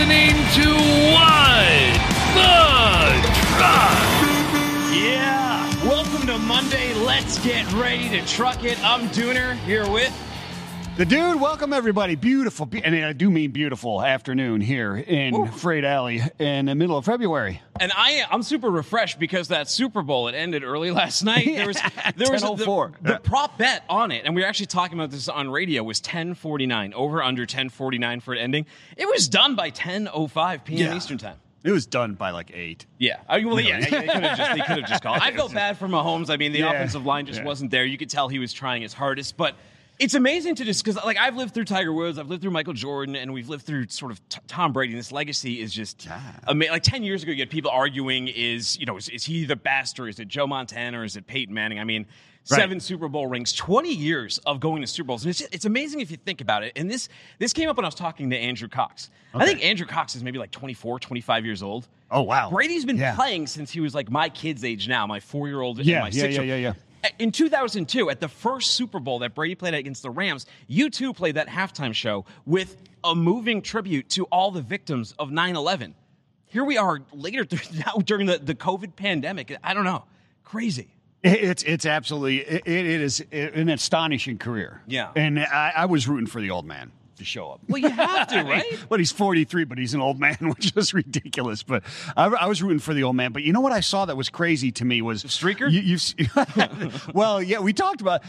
listening to What the Truck. Yeah. Welcome to Monday. Let's get ready to truck it. I'm Dooner here with. The dude, welcome everybody. Beautiful, be- and I do mean beautiful afternoon here in Freight Alley in the middle of February. And I, I'm super refreshed because that Super Bowl it ended early last night. There was there was the, 10:04. the prop bet on it, and we were actually talking about this on radio. Was 10:49 over under 10:49 for it ending? It was done by 10:05 p.m. Yeah. Eastern time. It was done by like eight. Yeah, I, well, yeah, they could have just they could have just called. I felt bad for Mahomes. I mean, the Yeah. offensive line just Yeah. wasn't there. You could tell he was trying his hardest, but it's amazing to just because like I've lived through Tiger Woods, I've lived through Michael Jordan, and we've lived through sort of t- Tom Brady. And this legacy is just ama- like ten years ago. You had people arguing: is you know is, is he the best, or is it Joe Montana, or is it Peyton Manning? I mean. Seven Super Bowl rings, 20 years of going to Super Bowls. And it's, it's amazing if you think about it. And this this came up when I was talking to Andrew Cox. I think Andrew Cox is maybe like 24, 25 years old. Oh, wow. Brady's been Yeah. playing since he was like my kid's age now, my four year old Yeah, and my yeah, six yeah, yeah, yeah. In 2002, at the first Super Bowl that Brady played against the Rams, U2 played that halftime show with a moving tribute to all the victims of 9 11. Here we are later now during the, the COVID pandemic. I don't know. Crazy. It's it's absolutely it, it is an astonishing career. Yeah. and I, I was rooting for the old man to show up. Well, you have to, right? But he's 43, but he's an old man, which is ridiculous. But I, I was rooting for the old man. But you know what I saw that was crazy to me was streaker? You, you've, well, yeah, we talked about.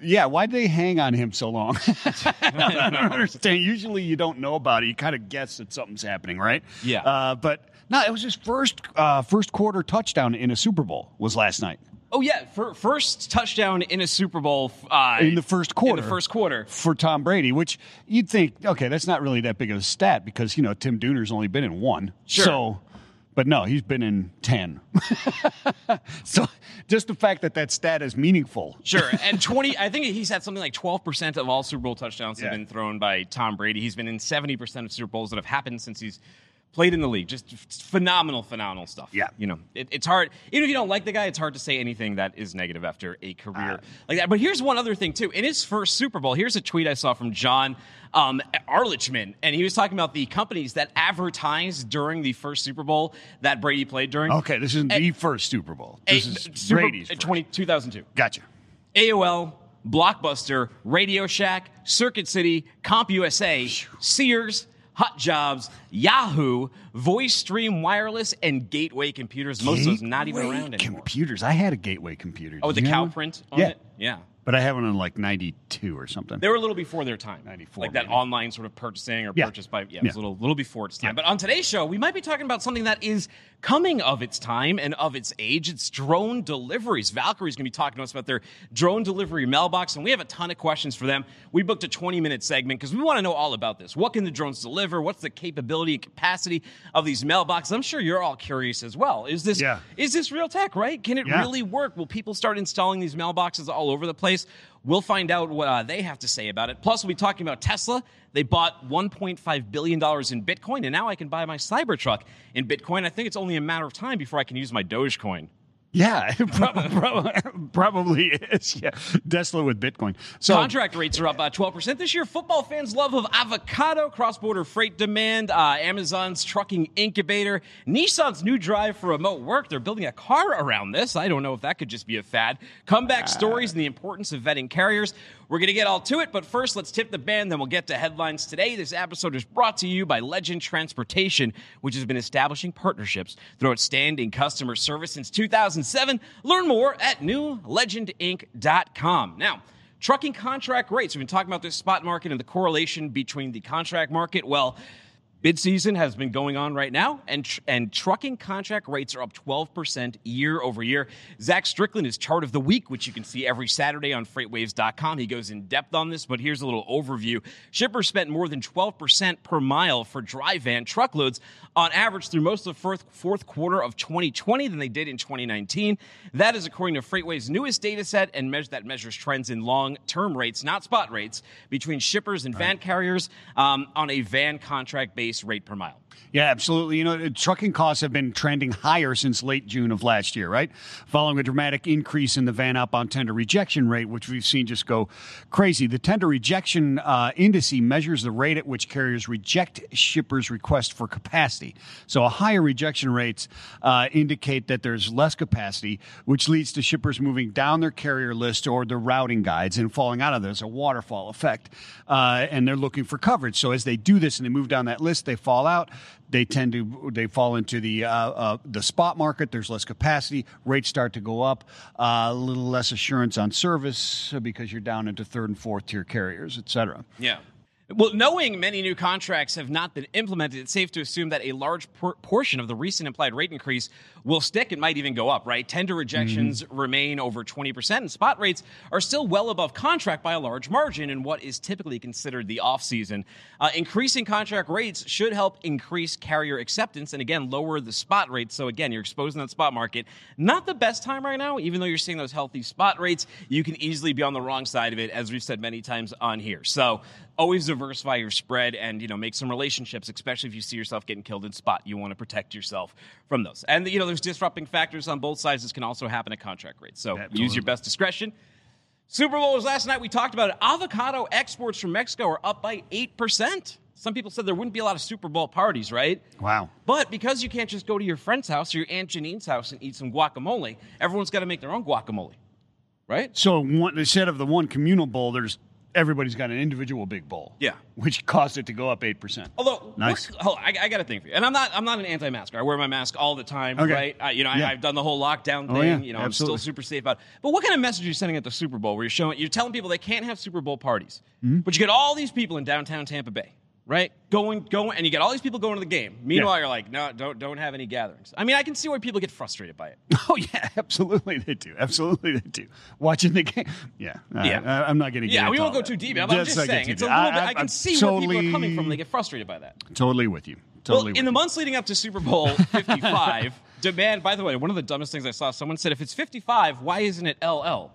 Yeah, why did they hang on him so long? I don't understand. Usually, you don't know about it. You kind of guess that something's happening, right? Yeah. Uh, but no, it was his first uh, first quarter touchdown in a Super Bowl was last night. Oh, yeah. For, first touchdown in a Super Bowl. Uh, in the first quarter. In the first quarter. for Tom Brady, which you'd think, okay, that's not really that big of a stat because you know Tim Dooner's only been in one. Sure. So, but no, he's been in ten. so, just the fact that that stat is meaningful. Sure. And 20, I think he's had something like 12% of all Super Bowl touchdowns have been thrown by Tom Brady. He's been in 70% of Super Bowls that have happened since he's played in the league. Just phenomenal, phenomenal stuff. Yeah. You know, it, it's hard, even if you don't like the guy, it's hard to say anything that is negative after a career like that. But here's one other thing, too. In his first Super Bowl, here's a tweet I saw from John um, Erlichman, and he was talking about the companies that advertised during the first Super Bowl that Brady played during. Okay, this isn't And- the first Super Bowl. This A- is Super- Brady's. uh, first. 20, 2002. Gotcha. AOL, Blockbuster, Radio Shack, Circuit City, CompUSA, Sears, HotJobs, Yahoo, VoiceStream Wireless, and Gateway Computers. Most of those not even around anymore. Computers. I had a Gateway computer. Oh, with Did the you cow have one? print on Yeah. it? Yeah. But I have one in like '92 or something. They were a little before their time. 94 Like that maybe. online sort of purchasing or Yeah. purchased by, yeah, it was a little, little before its time. Yeah. But on today's show, we might be talking about something that is coming of its time and of its age. It's drone deliveries. Valqari's going to be talking to us about their drone delivery mailbox, and we have a ton of questions for them. We booked a 20 minute segment because we want to know all about this. What can the drones deliver? What's the capability and capacity of these mailboxes? I'm sure you're all curious as well. Is this, Yeah. is this real tech, right? Can it Yeah. really work? Will people start installing these mailboxes all over the place? We'll find out what uh, they have to say about it. Plus, we'll be talking about Tesla. They bought $1.5 billion in Bitcoin, and now I can buy my Cybertruck in Bitcoin. I think it's only a matter of time before I can use my Dogecoin. Yeah, it prob- prob- probably is. Yeah, Tesla with Bitcoin. So Contract rates are up by 12% this year. Football fans' love of avocado, cross border freight demand, uh, Amazon's trucking incubator, Nissan's new drive for remote work. They're building a car around this. I don't know if that could just be a fad. Comeback stories and the importance of vetting carriers. We're going to get all to it, but first, let's tip the band, then we'll get to headlines today. This episode is brought to you by Legend Transportation, which has been establishing partnerships through outstanding customer service since 2007. Learn more at newlegendinc.com. Now, Trucking contract rates. We've been talking about this spot market and the correlation between the contract market. Well, Bid season has been going on right now, and tr- and trucking contract rates are up 12% year over year. Zach Strickland is chart of the week, which you can see every Saturday on freightwaves.com. He goes in depth on this, but here's a little overview. Shippers spent more than 12% per mile for dry van truckloads on average through most of the fourth, fourth quarter of 2020 than they did in 2019. That is according to Freightwaves' newest data set and measure, that measures trends in long-term rates, not spot rates, between shippers and van carriers um, on a van contract-based rate per mile. Yeah, absolutely. You know, trucking costs have been trending higher since late June of last year, right? Following a dramatic increase in the van up on tender rejection rate, which we've seen just go crazy. The tender rejection uh, index measures the rate at which carriers reject shippers' request for capacity. So, a higher rejection rates uh, indicate that there's less capacity, which leads to shippers moving down their carrier list or their routing guides and falling out of this. A waterfall effect, uh, and they're looking for coverage. So, as they do this and they move down that list, they fall out they tend to they fall into the uh, uh, the spot market. There's less capacity. Rates start to go up. Uh, a little less assurance on service because you're down into third and fourth tier carriers, et cetera. Yeah. Well, knowing many new contracts have not been implemented, it's safe to assume that a large por- portion of the recent implied rate increase will stick. It might even go up, right? Tender rejections mm-hmm. remain over 20%, and spot rates are still well above contract by a large margin in what is typically considered the off season. Uh, increasing contract rates should help increase carrier acceptance and, again, lower the spot rates. So, again, you're exposing that spot market. Not the best time right now, even though you're seeing those healthy spot rates, you can easily be on the wrong side of it, as we've said many times on here. So, always diversify your spread and you know make some relationships especially if you see yourself getting killed in spot you want to protect yourself from those and you know there's disrupting factors on both sides this can also happen at contract rates so Absolutely. use your best discretion super bowl was last night we talked about it avocado exports from mexico are up by 8% some people said there wouldn't be a lot of Super Bowl parties, right? Wow. But because you can't just go to your friend's house or your Aunt Janine's house and eat some guacamole, everyone's got to make their own guacamole, right? So one, instead of the one communal bowl, there's everybody's got an individual big bowl. Yeah, which caused it to go up eight percent. Although, nice. Hold on, I, I, got a thing for you, and I'm not I'm not an anti-masker. I wear my mask all the time, okay. right? I, you know, yeah. I, have done the whole lockdown thing. Oh, yeah. You know, Absolutely. I'm still super safe about. it. But what kind of message are you sending at the Super Bowl, where you're showing you're telling people they can't have Super Bowl parties, mm-hmm. but you get all these people in downtown Tampa Bay right? Going, going, and you get all these people going to the game. Meanwhile, yeah. you're like, no, don't, don't have any gatherings. I mean, I can see why people get frustrated by it. Oh yeah, absolutely they do. Absolutely they do. Watching the game, yeah, uh, yeah. I, am not getting. Yeah, we won't go too deep. I'm, I'm just saying, it's a little I, bit. I, can see totally, where people are coming from. They get frustrated by that. Totally with you. Totally. Well, in the months leading up to Super Bowl 55, demand. By the way, one of the dumbest things I saw. Someone said, if it's 55, why isn't it LL?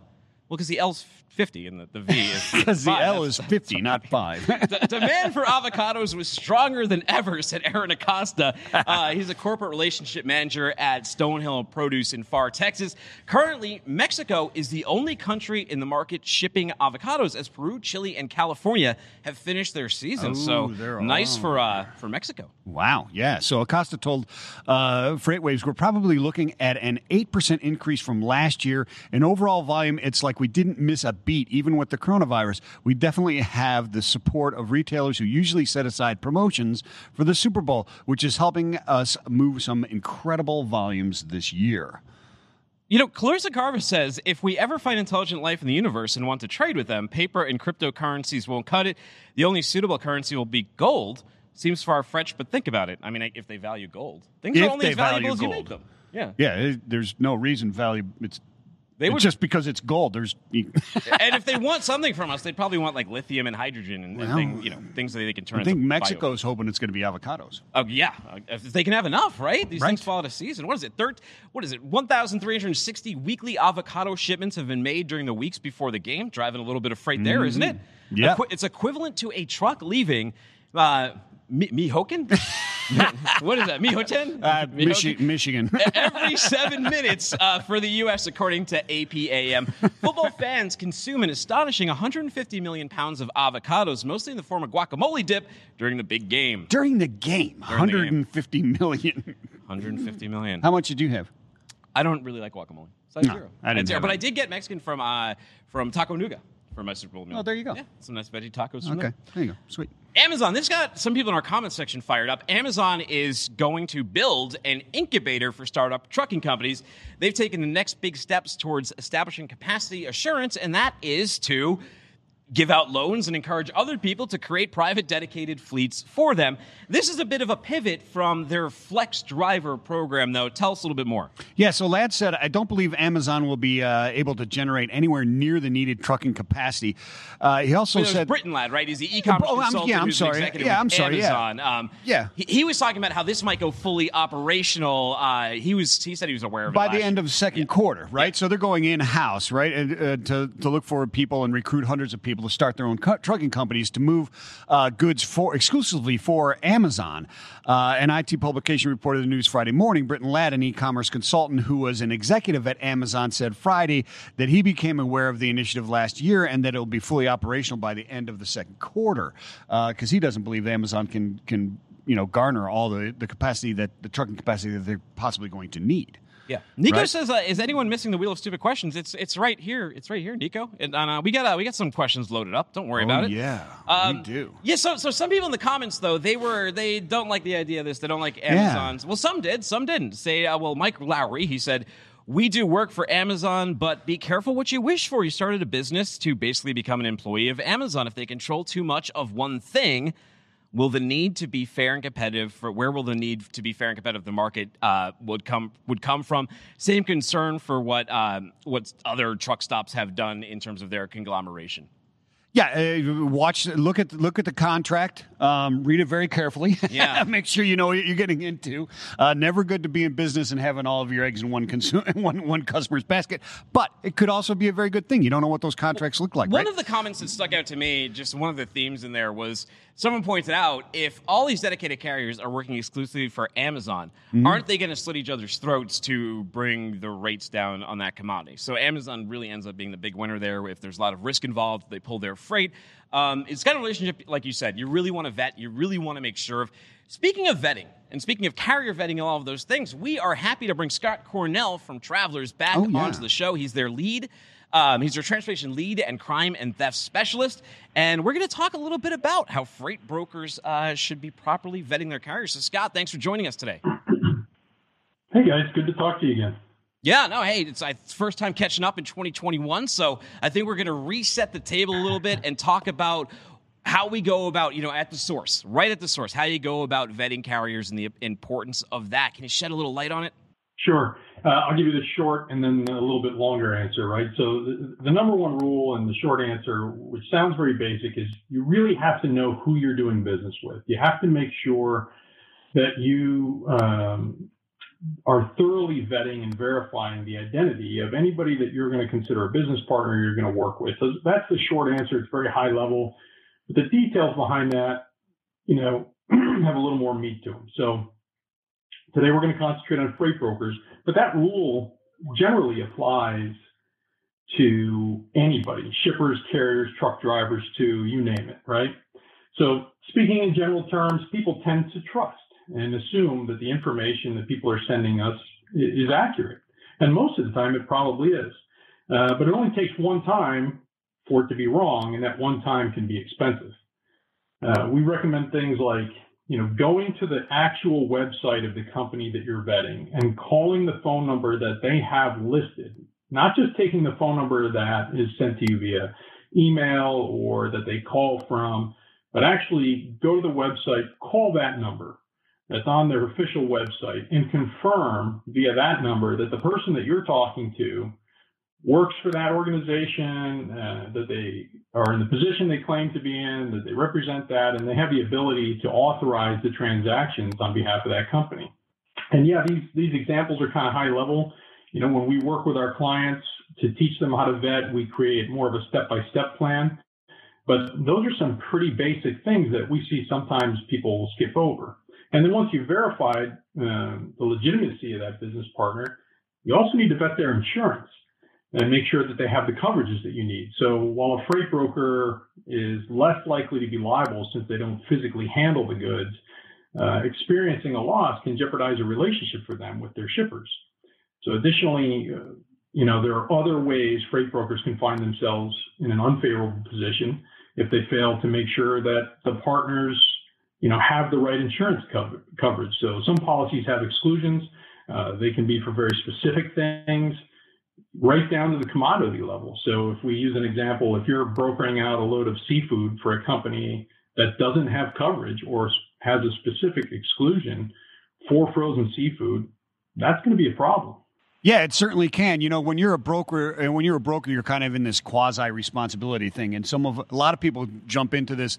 Well, because the L's 50 and the, the V is because the L is 50, not 5. the demand for avocados was stronger than ever, said Aaron Acosta. Uh, he's a corporate relationship manager at Stonehill Produce in Pharr Texas. Currently, Mexico is the only country in the market shipping avocados as Peru, Chile, and California have finished their season. Oh, so nice for uh, for Mexico. Wow. Yeah. So Acosta told uh, FreightWaves we're probably looking at an 8% increase from last year. In overall volume, it's like we didn't miss a beat, even with the coronavirus. We definitely have the support of retailers who usually set aside promotions for the Super Bowl, which is helping us move some incredible volumes this year. You know, Clarissa Carver says if we ever find intelligent life in the universe and want to trade with them, paper and cryptocurrencies won't cut it. The only suitable currency will be gold. Seems far fetched, but think about it. I mean, if they value gold, things if are only as valuable as you make them. Yeah, yeah. There's no reason value. It's they would just because it's gold. There's and if they want something from us, they'd probably want like lithium and hydrogen and, well, thing, you know things that they can turn. Into. I think Mexico's bio. hoping it's going to be avocados. Oh yeah, if they can have enough, right? These right. things fall out of season. What is it? Third, what is it? One thousand three hundred sixty weekly avocado shipments have been made during the weeks before the game, driving a little bit of freight mm-hmm. there, isn't it? Yeah, Equi- it's equivalent to a truck leaving. Uh, Mihoken? what is that? Mihoten? Uh, Michi- Michigan. Every seven minutes uh, for the U.S., according to APEAM. Football fans consume an astonishing 150 million pounds of avocados, mostly in the form of guacamole dip, during the big game. During the game, during 150 the game. million. 150 million. How much did you have? I don't really like guacamole. Size no, zero. I didn't. But I did get Mexican from uh, from Taco Nuga for my Super Bowl meal. Oh, there you go. Yeah, some nice veggie tacos. okay, there. there you go. Sweet. Amazon, this got some people in our comment section fired up. Amazon is going to build an incubator for startup trucking companies. They've taken the next big steps towards establishing capacity assurance, and that is to give out loans and encourage other people to create private dedicated fleets for them. This is a bit of a pivot from their Flex Driver program, though. Tell us a little bit more. Yeah, so Ladd said, I don't believe Amazon will be uh, able to generate anywhere near the needed trucking capacity. Uh, he also well, said. Britton Ladd, right? He's the e commerce oh, consultant. yeah, I'm sorry. Yeah, I'm sorry. Amazon. Yeah. Um, yeah. He, he, was talking about how this might go fully operational. Uh, he was he said he was aware of By the end of the second yeah. quarter, right? Yeah. So they're going in house, right? And, uh, to, to look for people and recruit hundreds of people to start their own cu- trucking companies to move uh, goods for exclusively for Amazon. Uh, an IT publication reported the news Friday morning. Britton Ladd, an e-commerce consultant who was an executive at Amazon, said Friday that he became aware of the initiative last year and that it will be fully operational by the end of the second quarter because uh, he doesn't believe Amazon can can you know garner all the, the capacity that the trucking capacity that they're possibly going to need. Yeah, Nico Right? says, uh, "Is anyone missing the wheel of stupid questions?" It's it's right here. It's right here, Nico. And uh, we got uh, we got some questions loaded up. Don't worry about it. Oh, yeah, Um, we do. Yeah, so so some people in the comments though they were they don't like the idea of this. They don't like Amazon's. Well, some did, some didn't. Say, uh, well, Mike Lowry, he said. We do work for Amazon, but be careful what you wish for. You started a business to basically become an employee of Amazon. If they control too much of one thing, will the need to be fair and competitive for where will the need to be fair and competitive the market uh, would come would come from? Same concern for what um, what other truck stops have done in terms of their conglomeration Yeah, uh, watch. Look at look at the contract. Um, read it very carefully. Yeah. make sure you know what you're getting into. Uh, never good to be in business and having all of your eggs in one consumer, one one customer's basket. But it could also be a very good thing. You don't know what those contracts look like. One right? of the comments that stuck out to me, just one of the themes in there was someone pointed out if all these dedicated carriers are working exclusively for Amazon, Mm-hmm. aren't they going to slit each other's throats to bring the rates down on that commodity? So Amazon really ends up being the big winner there. If there's a lot of risk involved, they pull their freight. Um, it's kind of a relationship, like you said, you really want to vet, you really want to make sure of. Speaking of vetting, and speaking of carrier vetting and all of those things, we are happy to bring Scott Cornell from Travelers back Oh, yeah. onto the show. He's their lead. Um, he's their transportation lead and crime and theft specialist. And we're going to talk a little bit about how freight brokers uh, should be properly vetting their carriers. So, Scott, thanks for joining us today. Hey guys, good to talk to you again. Yeah, no, hey, it's my first time catching up in 2021. So I think we're going to reset the table a little bit and talk about how we go about, you know, at the source, right at the source, how you go about vetting carriers and the importance of that. Can you shed a little light on it? Sure. Uh, I'll give you the short and then a little bit longer answer, right? So the, the number one rule and the short answer, which sounds very basic, is you really have to know who you're doing business with. You have to make sure that you um, are thoroughly vetting and verifying the identity of anybody that you're going to consider a business partner you're going to work with. So that's the short answer. It's very high level. But the details behind that, you know, have a little more meat to them. So today we're going to concentrate on freight brokers, but that rule generally applies to anybody, shippers, carriers, truck drivers, to you name it, right? So speaking in general terms, people tend to trust and assume that the information that people are sending us is accurate. And most of the time it probably is. Uh, but it only takes one time for it to be wrong, and that one time can be expensive. Uh, we recommend things like, you know, going to the actual website of the company that you're vetting and calling the phone number that they have listed, not just taking the phone number that is sent to you via email or that they call from, but actually go to the website, call that number that's on their official website and confirm via that number that the person that you're talking to works for that organization, uh, that they are in the position they claim to be in, that they represent that, and they have the ability to authorize the transactions on behalf of that company. And yeah, these these examples are kind of high level. You know, when we work with our clients to teach them how to vet, we create more of a step-by-step plan. But those are some pretty basic things that we see sometimes people skip over. And then once you've verified um, the legitimacy of that business partner, you also need to vet their insurance and make sure that they have the coverages that you need. So while a freight broker is less likely to be liable since they don't physically handle the goods, uh, experiencing a loss can jeopardize a relationship for them with their shippers. So additionally, uh, you know, there are other ways freight brokers can find themselves in an unfavorable position if they fail to make sure that the partners, you know, have the right insurance cover- coverage. So some policies have exclusions. Uh, they can be for very specific things right down to the commodity level. So if we use an example, if you're brokering out a load of seafood for a company that doesn't have coverage or has a specific exclusion for frozen seafood, that's going to be a problem. Yeah, it certainly can. You know, when you're a broker, and when you're a broker, you're kind of in this quasi responsibility thing, and some of a lot of people jump into this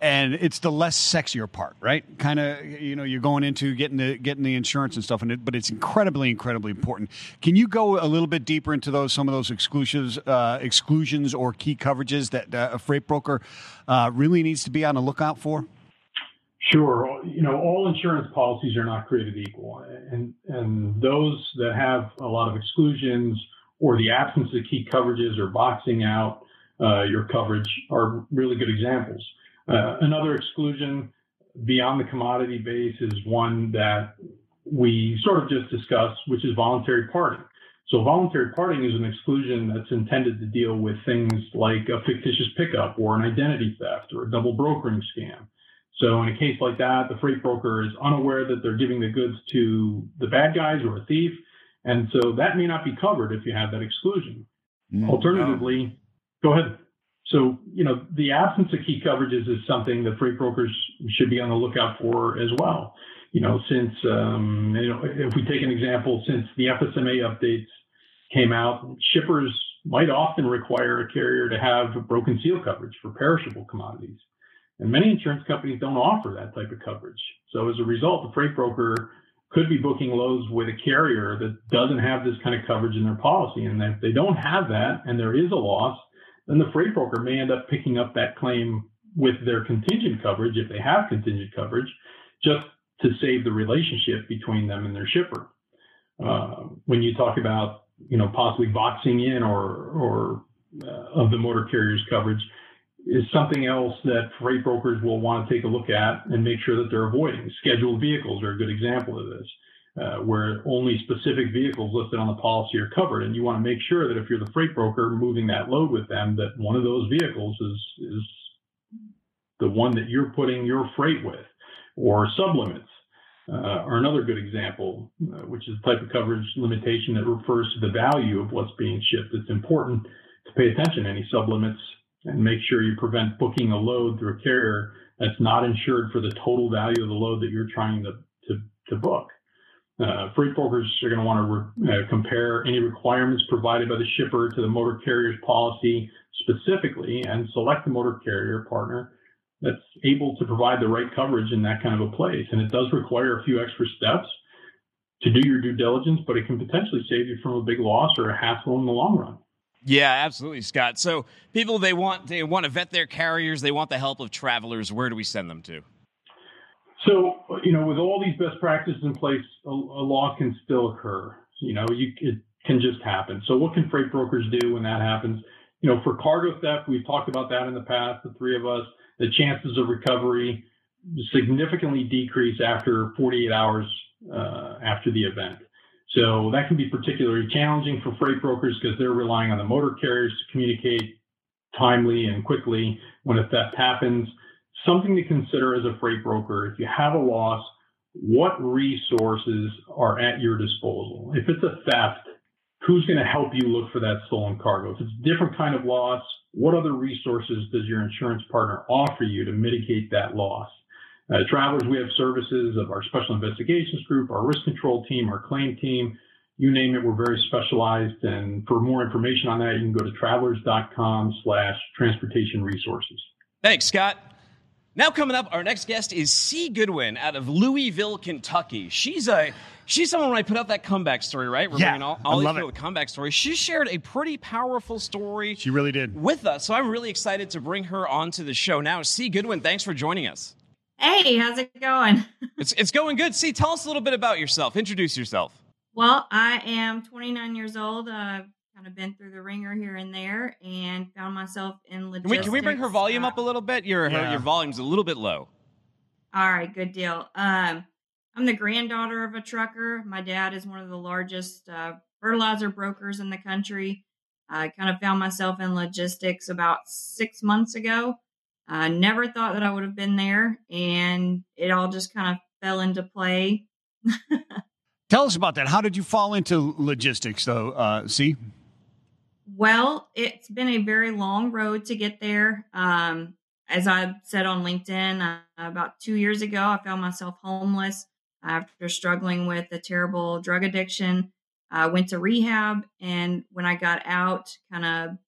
and it's the less sexier part, right? Kind of, you know, you're going into getting the getting the insurance and stuff, and it, but it's incredibly, incredibly important. Can you go a little bit deeper into those some of those exclusions, uh, exclusions or key coverages that uh, a freight broker uh, really needs to be on the lookout for? Sure. You know, all insurance policies are not created equal, and and those that have a lot of exclusions or the absence of key coverages or boxing out uh, your coverage are really good examples. Uh, another exclusion beyond the commodity base is one that we sort of just discussed, which is voluntary parting. So voluntary parting is an exclusion that's intended to deal with things like a fictitious pickup or an identity theft or a double brokering scam. So in a case like that, the freight broker is unaware that they're giving the goods to the bad guys or a thief. And so that may not be covered if you have that exclusion. Mm, Alternatively, go ahead. So, you know, the absence of key coverages is something that freight brokers should be on the lookout for as well. You know, since, um, you know, if we take an example, since the FSMA updates came out, shippers might often require a carrier to have broken seal coverage for perishable commodities. And many insurance companies don't offer that type of coverage. So as a result, the freight broker could be booking loads with a carrier that doesn't have this kind of coverage in their policy. And if they don't have that and there is a loss, then the freight broker may end up picking up that claim with their contingent coverage, if they have contingent coverage, just to save the relationship between them and their shipper. Uh, when you talk about, you know, possibly boxing in or, or uh, of the motor carrier's coverage, is something else that freight brokers will want to take a look at and make sure that they're avoiding. Scheduled vehicles are a good example of this, uh, where only specific vehicles listed on the policy are covered. And you want to make sure that if you're the freight broker moving that load with them, that one of those vehicles is, is the one that you're putting your freight with, or sublimits. Uh, are another good example, uh, which is the type of coverage limitation that refers to the value of what's being shipped. It's important to pay attention to any sublimits and make sure you prevent booking a load through a carrier that's not insured for the total value of the load that you're trying to, to, to book. Uh, freight brokers are going to want to re- uh, compare any requirements provided by the shipper to the motor carrier's policy specifically and select the motor carrier partner that's able to provide the right coverage in that kind of a place. And it does require a few extra steps to do your due diligence, but it can potentially save you from a big loss or a hassle in the long run. Yeah, absolutely, Scott. So people they want they want to vet their carriers, they want the help of travelers. Where do we send them to? So you know, with all these best practices in place, a, a loss can still occur. You know, you it can just happen. So what can freight brokers do when that happens? You know, for cargo theft, we've talked about that in the past. The three of us, the chances of recovery significantly decrease after 48 hours uh, after the event. So that can be particularly challenging for freight brokers because they're relying on the motor carriers to communicate timely and quickly when a theft happens. Something to consider as a freight broker if you have a loss, what resources are at your disposal? If it's a theft, who's going to help you look for that stolen cargo? If it's a different kind of loss, what other resources does your insurance partner offer you to mitigate that loss? Uh, travelers, we have services of our special investigations group, our risk control team, our claim team. You name it, we're very specialized. And for more information on that, you can go to travelers.com slash transportation resources. Thanks, Scott. Now coming up, our next guest is Sea. Goodwin out of Louisville, Kentucky. She's a she's someone when I put out that comeback story, right? We're yeah, all, all I love it. With comeback story. She shared a pretty powerful story. She really did with us. So I'm really excited to bring her onto the show now. Sea. Goodwin, thanks for joining us. Hey, how's it going? it's it's going good. Sea, tell us a little bit about yourself. Introduce yourself. Well, I am 29 years old. I've kind of been through the ringer here and there, and found myself in logistics. Can we, can we bring her volume uh, up a little bit? Your yeah. her, your volume's a little bit low. All right, good deal. Um, I'm the granddaughter of a trucker. My dad is one of the largest uh, fertilizer brokers in the country. I kind of found myself in logistics about six months ago. I never thought that I would have been there, and it all just kind of fell into play. Tell us about that. How did you fall into logistics, though? Uh, see, well, it's been a very long road to get there. Um, as I said on LinkedIn, uh, about two years ago, I found myself homeless after struggling with a terrible drug addiction. I went to rehab, and when I got out, kind of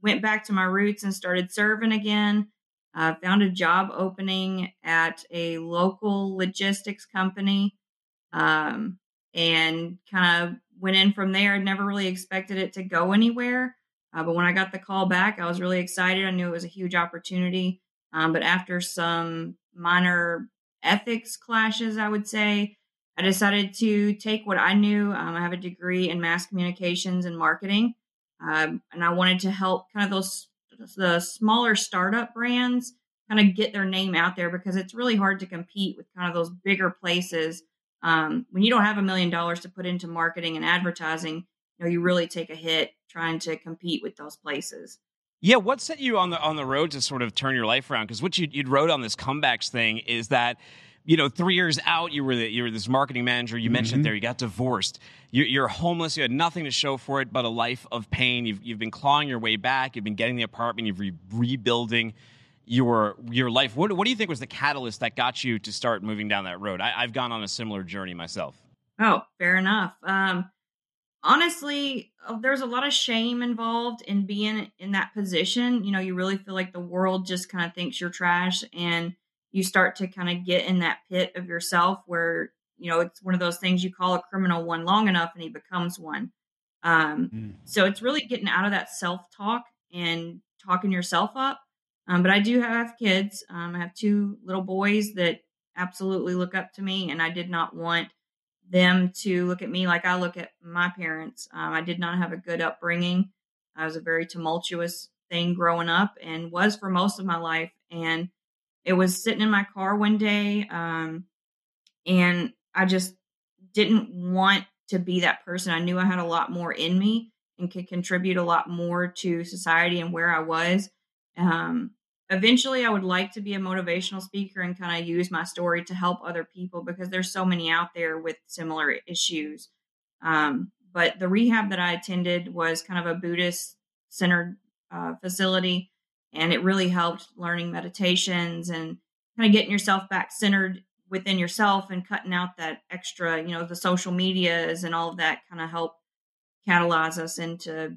went back to my roots and started serving again uh, found a job opening at a local logistics company um, and kind of went in from there. I never really expected it to go anywhere. Uh, but when I got the call back, I was really excited. I knew it was a huge opportunity. Um, but after some minor ethics clashes, I would say, I decided to take what I knew. Um, I have a degree in mass communications and marketing, um, and I wanted to help kind of those the smaller startup brands kind of get their name out there because it's really hard to compete with kind of those bigger places um, when you don't have a million dollars to put into marketing and advertising. You know, you really take a hit trying to compete with those places. Yeah, what set you on the on the road to sort of turn your life around? Because what you you wrote on this comebacks thing is that you know, three years out, you were the, you were this marketing manager. You mentioned mm-hmm. there, you got divorced. You're, you're, homeless. You had nothing to show for it but a life of pain. You've you've been clawing your way back. You've been getting the apartment. You've re- rebuilding your your life. What what do you think was the catalyst that got you to start moving down that road? I, have gone on a similar journey myself. Oh, fair enough. Um, honestly, uh, there's a lot of shame involved in being in that position. You know, you really feel like the world just kind of thinks you're trash and you start to kind of get in that pit of yourself where you know it's one of those things you call a criminal one long enough and he becomes one um, mm. so it's really getting out of that self-talk and talking yourself up um, but i do have kids um, i have two little boys that absolutely look up to me and i did not want them to look at me like i look at my parents um, i did not have a good upbringing i was a very tumultuous thing growing up and was for most of my life and it was sitting in my car one day, um, and I just didn't want to be that person. I knew I had a lot more in me and could contribute a lot more to society and where I was. Um, eventually, I would like to be a motivational speaker and kind of use my story to help other people because there's so many out there with similar issues. Um, but the rehab that I attended was kind of a Buddhist centered uh, facility and it really helped learning meditations and kind of getting yourself back centered within yourself and cutting out that extra, you know, the social medias and all of that kind of help catalyze us into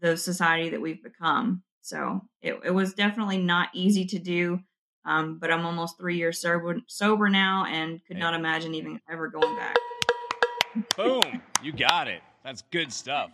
the society that we've become. So it, it was definitely not easy to do. Um, but I'm almost three years sober, sober now and could not imagine even ever going back. Boom. You got it. That's good stuff.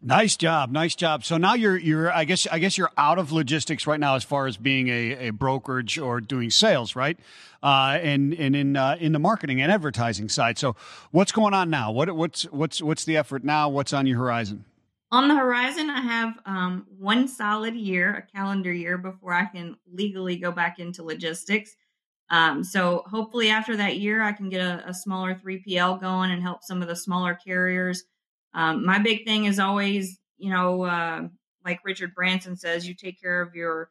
Nice job, nice job. So now you're you're I guess I guess you're out of logistics right now as far as being a, a brokerage or doing sales, right? Uh, and and in uh, in the marketing and advertising side. So what's going on now? What what's what's what's the effort now? What's on your horizon? On the horizon, I have um, one solid year, a calendar year, before I can legally go back into logistics. Um, so hopefully, after that year, I can get a, a smaller 3PL going and help some of the smaller carriers um, my big thing is always, you know, uh, like Richard Branson says, you take care of your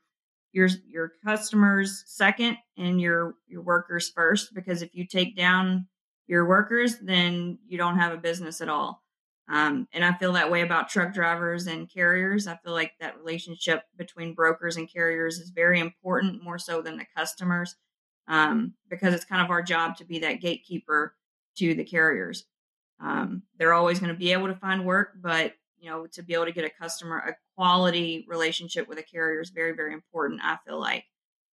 your your customers second and your your workers first because if you take down your workers, then you don't have a business at all. Um, and I feel that way about truck drivers and carriers. I feel like that relationship between brokers and carriers is very important, more so than the customers, um, because it's kind of our job to be that gatekeeper to the carriers. Um, they're always going to be able to find work, but you know, to be able to get a customer, a quality relationship with a carrier is very, very important. I feel like.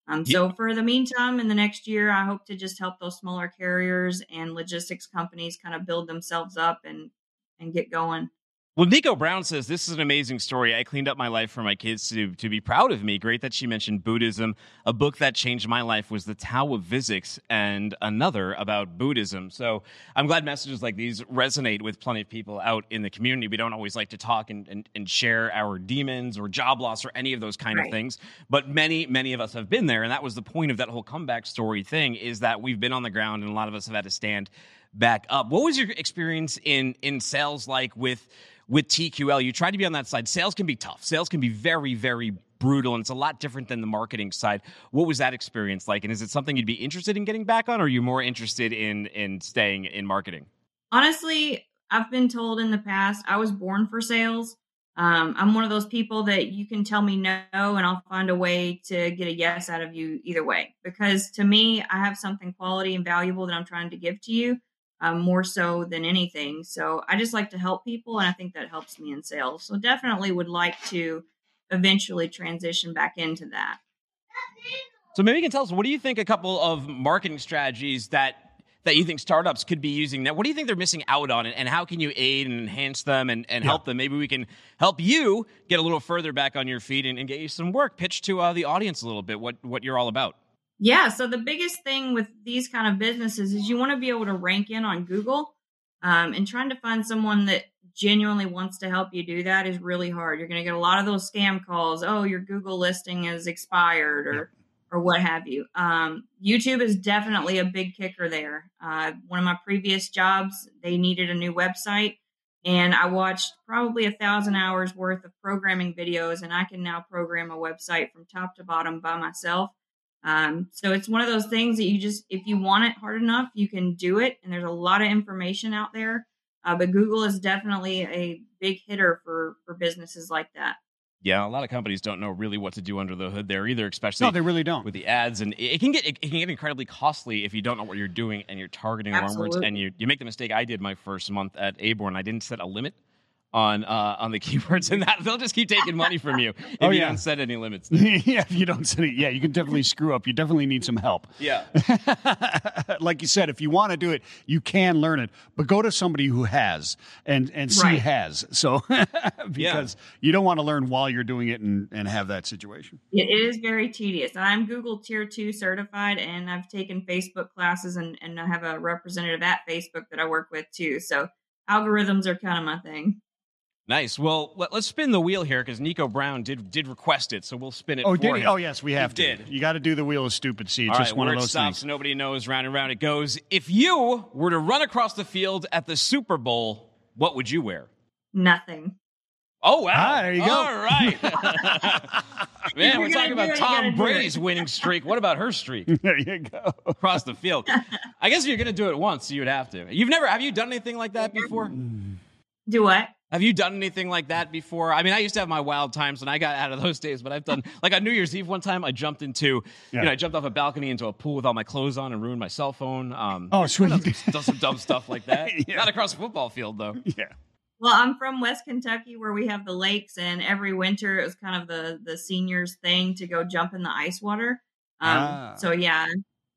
Um, so for the meantime, in the next year, I hope to just help those smaller carriers and logistics companies kind of build themselves up and and get going. Well, Nico Brown says this is an amazing story. I cleaned up my life for my kids to, to be proud of me. Great that she mentioned Buddhism. A book that changed my life was The Tao of Physics and another about Buddhism. So I'm glad messages like these resonate with plenty of people out in the community. We don't always like to talk and, and, and share our demons or job loss or any of those kind right. of things. But many, many of us have been there. And that was the point of that whole comeback story thing is that we've been on the ground and a lot of us have had to stand back up. What was your experience in in sales like with with TQL, you tried to be on that side. Sales can be tough. Sales can be very, very brutal, and it's a lot different than the marketing side. What was that experience like? And is it something you'd be interested in getting back on, or are you more interested in in staying in marketing? Honestly, I've been told in the past I was born for sales. Um, I'm one of those people that you can tell me no, and I'll find a way to get a yes out of you either way. Because to me, I have something quality and valuable that I'm trying to give to you um, more so than anything. So I just like to help people, and I think that helps me in sales. So definitely would like to eventually transition back into that. So maybe you can tell us what do you think a couple of marketing strategies that that you think startups could be using now? What do you think they're missing out on, and how can you aid and enhance them and, and Yeah. help them? Maybe we can help you get a little further back on your feet and, and get you some work. Pitch to uh, the audience a little bit what what you're all about. Yeah. So the biggest thing with these kind of businesses is you want to be able to rank in on Google. Um, and trying to find someone that genuinely wants to help you do that is really hard. You're going to get a lot of those scam calls. Oh, your Google listing is expired or, or what have you. Um, YouTube is definitely a big kicker there. Uh, one of my previous jobs, they needed a new website and I watched probably a thousand hours worth of programming videos and I can now program a website from top to bottom by myself. Um, so it's one of those things that you just, if you want it hard enough, you can do it. And there's a lot of information out there. Uh, but Google is definitely a big hitter for for businesses like that. Yeah, a lot of companies don't know really what to do under the hood there either, especially No, they really don't. with the ads, and it it can get it can get incredibly costly if you don't know what you're doing and you're targeting the wrong words. And you you make the mistake I did my first month at Aborn. I didn't set a limit on uh, on the keywords, and that they'll just keep taking money from you if Oh, you yeah. don't set any limits. yeah, if you don't say it, yeah, you can definitely screw up. You definitely need some help. Yeah. like you said, if you want to do it, you can learn it, but go to somebody who has and and see Right. has. So because you don't want to learn while you're doing it and, and have that situation. It is very tedious. I'm Google Tier 2 certified, and I've taken Facebook classes, and, and I have a representative at Facebook that I work with too. So algorithms are kind of my thing. Nice. Well, let, us spin the wheel here because Nico Brown did did request it, so we'll spin it. Oh, for did he? him. Oh, yes, we have to. did. You got to do the wheel of stupid. See, it's All just right, one where of it those stops, things. nobody knows. Round and round it goes. If you were to run across the field at the Super Bowl, what would you wear? Nothing. Oh wow! Ah, there you go. All right, man. you're We're talking about it, Tom Brady's winning streak. What about her streak there you go. across the field? I guess if you're going to do it once, you would have to. You've never have you done anything like that before? Do what? Have you done anything like that before? I mean, I used to have my wild times when I got out of those days, but I've done like on New Year's Eve one time. I jumped into, Yeah. you know, I jumped off a balcony into a pool with all my clothes on and ruined my cell phone. Um, Oh, sweet. done some dumb stuff like that. Yeah. Not across a football field though. yeah. Well, I'm from West Kentucky where we have the lakes, and every winter it was kind of the the seniors thing to go jump in the ice water. Um, Ah. So yeah,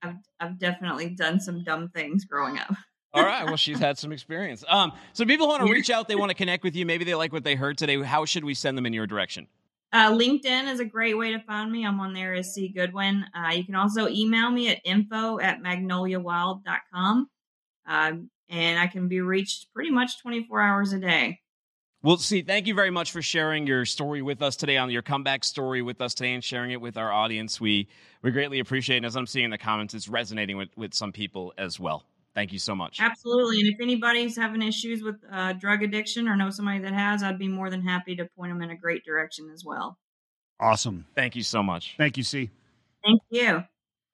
I've I've definitely done some dumb things growing up. All right. Well, she's had some experience. Um, so people want to reach out, they want to connect with you. Maybe they like what they heard today. How should we send them in your direction? Uh, LinkedIn is a great way to find me. I'm on there as Sea Goodwin. Uh, you can also email me at info at magnoliawild.com. Um, and I can be reached pretty much 24 hours a day. Well, Sea, thank you very much for sharing your story with us today, on your comeback story with us today, and sharing it with our audience. We we greatly appreciate it. And as I'm seeing in the comments, it's resonating with, with some people as well. Thank you so much. Absolutely. And if anybody's having issues with uh, drug addiction or know somebody that has, I'd be more than happy to point them in a great direction as well. Awesome. Thank you so much. Thank you, Sea. Thank you.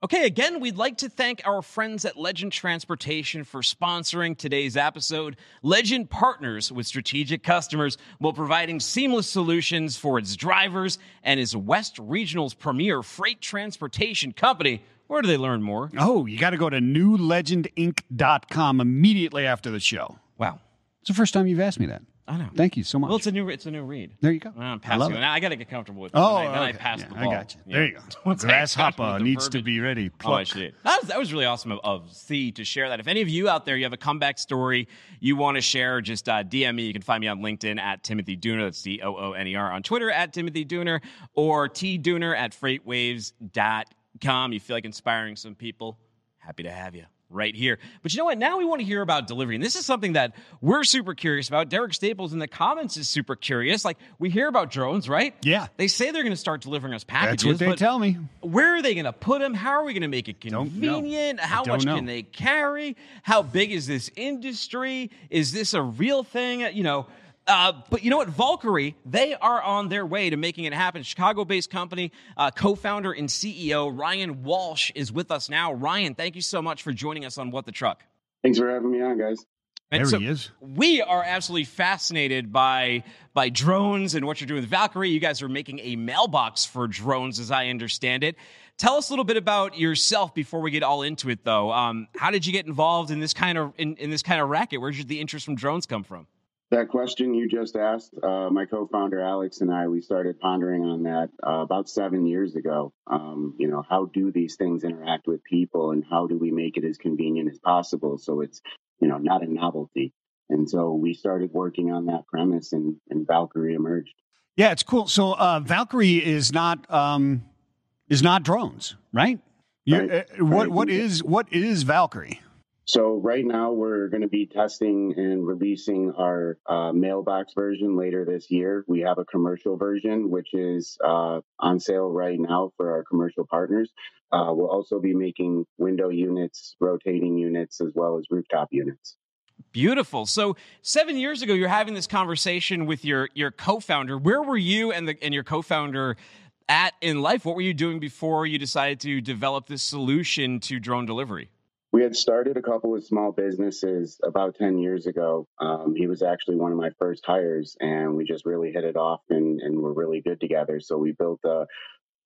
Okay, again, we'd like to thank our friends at Legend Transportation for sponsoring today's episode. Legend partners with strategic customers while providing seamless solutions for its drivers and is West Regional's premier freight transportation company. Where do they learn more? Oh, you got to go to newlegendinc.com immediately after the show. Wow. It's the first time you've asked me that. I know. Thank you so much. Well, it's a new it's a new read. there you go. I'm I love it. I got to get comfortable with it. Oh, then I, then I pass Yeah, the I got you. Yeah. There you go. Once I got Grasshopper comfortable with the needs to be ready. Oh, I should. That was, that was really awesome of, of Sea to share that. If any of you out there, you have a comeback story you want to share, just uh, DM me. You can find me on LinkedIn at Timothy Dooner. That's D O O N E R. On Twitter at Timothy Dooner or T Dooner at freightwaves.com. You feel like inspiring some people? Happy to have you right here. But you know what? Now we want to hear about delivery. And this is something that we're super curious about. Derek Staples in the comments is super curious. Like, we hear about drones, right? Yeah. They say they're going to start delivering us packages. That's what they but tell me. where are they going to put them? How are we going to make it convenient? How much know. can they carry? How big is this industry? Is this a real thing? You know, uh, but you know what? Valqari, they are on their way to making it happen. Chicago based company, uh, co founder and CEO Ryan Walsh is with us now. Ryan, thank you so much for joining us on What the Truck. Thanks for having me on, guys. And There so he is. We are absolutely fascinated by by drones and what you're doing with Valqari. You guys are making a mailbox for drones, as I understand it. Tell us a little bit about yourself before we get all into it, though. Um, how did you get involved in this kind of in, in this kind of racket? Where did the interest from drones come from? That question you just asked, uh, my co-founder Alex and I, we started pondering on that uh, about seven years ago. Um, you know, how do these things interact with people, and how do we make it as convenient as possible so it's you know not a novelty? And so we started working on that premise, and, and Valqari emerged. Yeah, it's cool. So uh, Valqari is not um, is not drones, right? Right. uh, what what is what is Valqari? So right now we're going to be testing and releasing our uh, mailbox version later this year. We have a commercial version which is uh, on sale right now for our commercial partners. Uh, we'll also be making window units, rotating units, as well as rooftop units. Beautiful. So seven years ago, you're having this conversation with your your co-founder. Where were you and the and your co-founder at in life? What were you doing before you decided to develop this solution to drone delivery? We had started a couple of small businesses about 10 years ago. Um, he was actually one of my first hires, and we just really hit it off and, and we're really good together. So we built a,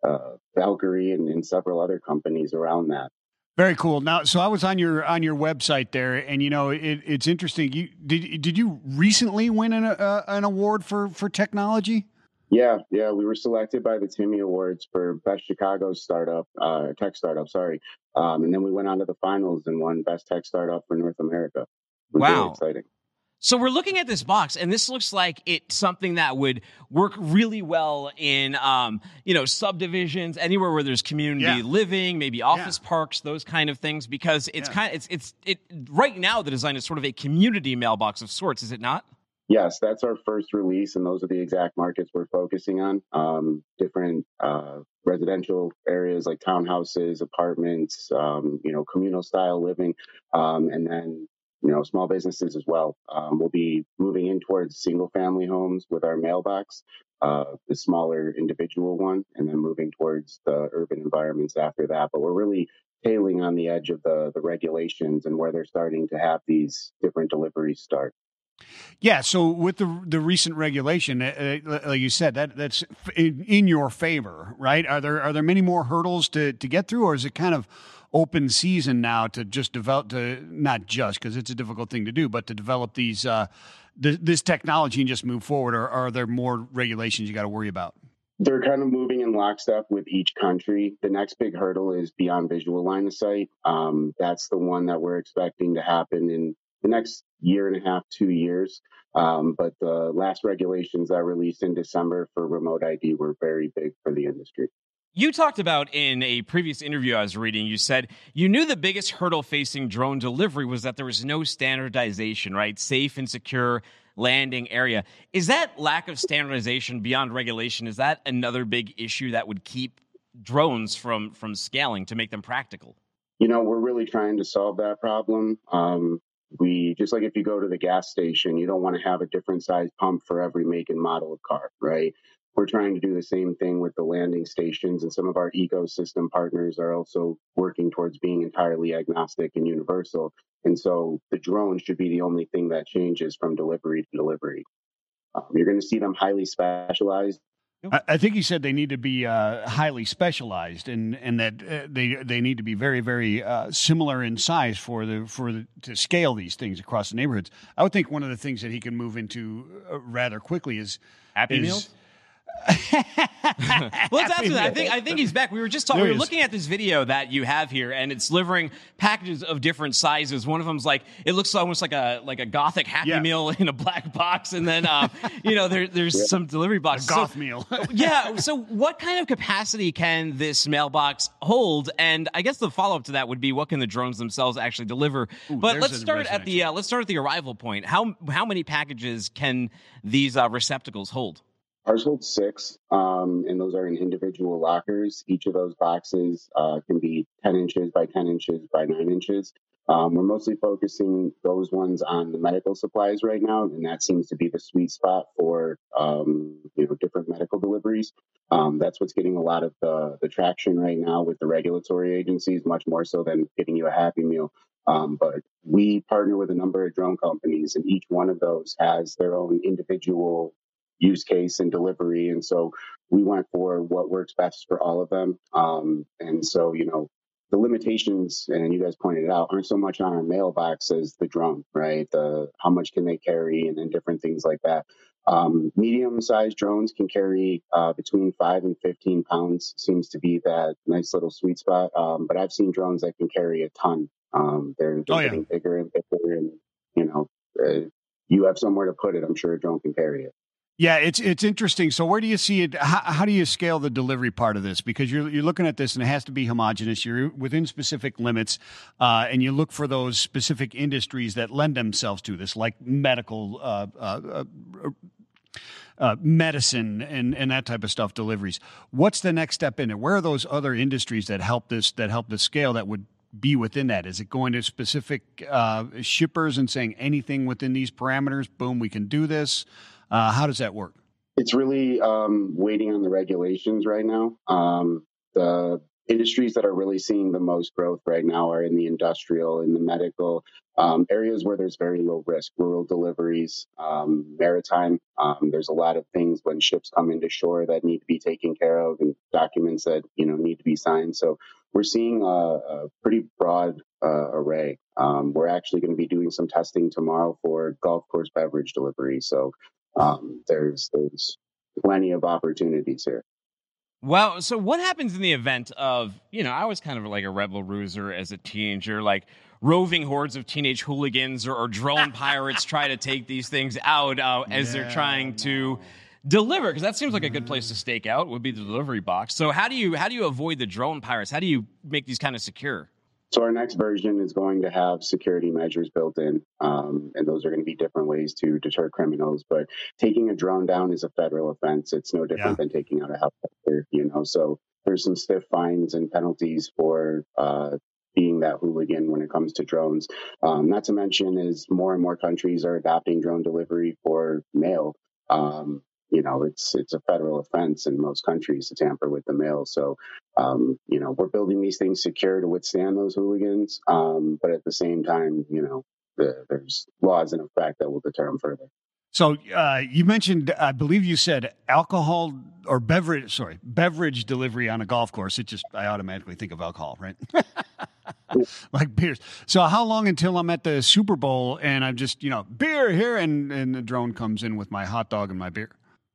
a Valqari and, and several other companies around that. Very cool. Now, so I was on your on your website there, and you know it, it's interesting. You did did you recently win an uh, an award for for technology? Yeah, yeah, we were selected by the Timmy Awards for Best Chicago Startup, uh, Tech Startup, sorry. Um, and then we went on to the finals and won Best Tech Startup for North America. It really Wow. exciting. So we're looking at this box, and this looks like it's something that would work really well in, um, you know, subdivisions, anywhere where there's community Yeah. living, maybe office parks, those kind of things. Because it's Yeah. kind of it's it's it right now the design is sort of a community mailbox of sorts, is it not? Yes, that's our first release, and those are the exact markets we're focusing on. Um, different uh, residential areas like townhouses, apartments, um, you know, communal style living, um, and then you know, small businesses as well. Um, we'll be moving in towards single family homes with our mailbox, uh, the smaller individual one, and then moving towards the urban environments after that. But we're really tailing on the edge of the the regulations and where they're starting to have these different deliveries start. Yeah. So with the the recent regulation, uh, uh, like you said, that that's in, in your favor, right? Are there are there many more hurdles to to get through, or is it kind of open season now to just develop to not just because it's a difficult thing to do, but to develop these uh, th- this technology and just move forward? Or are there more regulations you got to worry about? they're kind of moving in lockstep with each country. The next big hurdle is beyond visual line of sight. Um, that's the one that we're expecting to happen in the next year and a half, two years. Um, but the last regulations that released in December for remote ID were very big for the industry. You talked about in a previous interview I was reading, you said you knew the biggest hurdle facing drone delivery was that there was no standardization, right? Safe and secure landing area. Is that lack of standardization beyond regulation, is that another big issue that would keep drones from from scaling to make them practical? You know, we're really trying to solve that problem. Um, we just like if you go to the gas station, you don't want to have a different size pump for every make and model of car, right? We're trying to do the same thing with the landing stations, and some of our ecosystem partners are also working towards being entirely agnostic and universal. And so the drone should be the only thing that changes from delivery to delivery. Um, you're going to see them highly specialized. I, I think he said they need to be uh, highly specialized, and and that uh, they they need to be very very uh, similar in size for the for the, to scale these things across the neighborhoods. I would think one of the things that he can move into uh, rather quickly is Happy is- Meals? well, let's ask him that. I think I think he's back. We were just talking. We were is. looking at this video that you have here, and it's delivering packages of different sizes. One of them's like it looks almost like a like a gothic Happy Yeah. Meal in a black box, and then um, you know there, there's some delivery boxes. So- goth meal. yeah. So, what kind of capacity can this mailbox hold? And I guess the follow up to that would be, what can the drones themselves actually deliver? but let's start at the uh, let's start at the arrival point. How how many packages can these uh, receptacles hold? Ours holds six, um, and those are in individual lockers. Each of those boxes uh, can be 10 inches by 10 inches by 9 inches. Um, we're mostly focusing those ones on the medical supplies right now, and that seems to be the sweet spot for um, you know different medical deliveries. Um, that's what's getting a lot of the, the traction right now with the regulatory agencies, much more so than getting you a Happy Meal. Um, but we partner with a number of drone companies, and each one of those has their own individual use case and delivery. And so we went for what works best for all of them. Um, and so, you know, the limitations, and you guys pointed it out, aren't so much on our mailbox as the drone, right? The how much can they carry, and then different things like that. Um, medium-sized drones can carry uh, between five and fifteen pounds. Seems to be that nice little sweet spot. Um, but I've seen drones that can carry a ton. Um, they're, they're Oh, yeah. getting bigger and bigger, and you know, uh, you have somewhere to put it. I'm sure a drone can carry it. Yeah, it's it's interesting. So where do you see it? How, how do you scale the delivery part of this? Because you're you're looking at this, and it has to be homogenous. You're within specific limits, uh, and you look for those specific industries that lend themselves to this, like medical. Uh, uh, uh, uh, medicine and, and that type of stuff deliveries. What's the next step in it? Where are those other industries that help this that help the scale that would be within that? Is it going to specific uh, shippers and saying anything within these parameters? Boom, we can do this. Uh, how does that work? It's really um, waiting on the regulations right now. Um, the industries that are really seeing the most growth right now are in the industrial, in the medical um, areas where there's very low risk, rural deliveries, um, maritime. Um, there's a lot of things when ships come into shore that need to be taken care of, and documents that you know need to be signed. So we're seeing a, a pretty broad uh, array. Um, we're actually going to be doing some testing tomorrow for golf course beverage delivery. So um, there's there's plenty of opportunities here. Well, so what happens in the event of, you know, I was kind of like a rebel ruser as a teenager, like roving hordes of teenage hooligans or, or drone pirates try to take these things out uh, as they're Yeah, trying to deliver because that seems like a good place to stake out would be the delivery box. So how do you how do you avoid the drone pirates? How do you make these kind of secure? So our next version is going to have security measures built in, um, and those are going to be different ways to deter criminals. But taking a drone down is a federal offense. It's no different Yeah. than taking out a helicopter, you know. So there's some stiff fines and penalties for uh, being that hooligan when it comes to drones. Um, not to mention, is more and more countries are adopting drone delivery for mail. Um, you know, it's it's a federal offense in most countries to tamper with the mail. So um, you know, we're building these things secure to withstand those hooligans. Um, but at the same time, you know, the, there's laws in effect that will deter them further. So uh, you mentioned, I believe you said alcohol or beverage. Sorry, beverage delivery on a golf course. It just I automatically think of alcohol, right? like beers. So how long until I'm at the Super Bowl and I'm just you know beer here and and the drone comes in with my hot dog and my beer.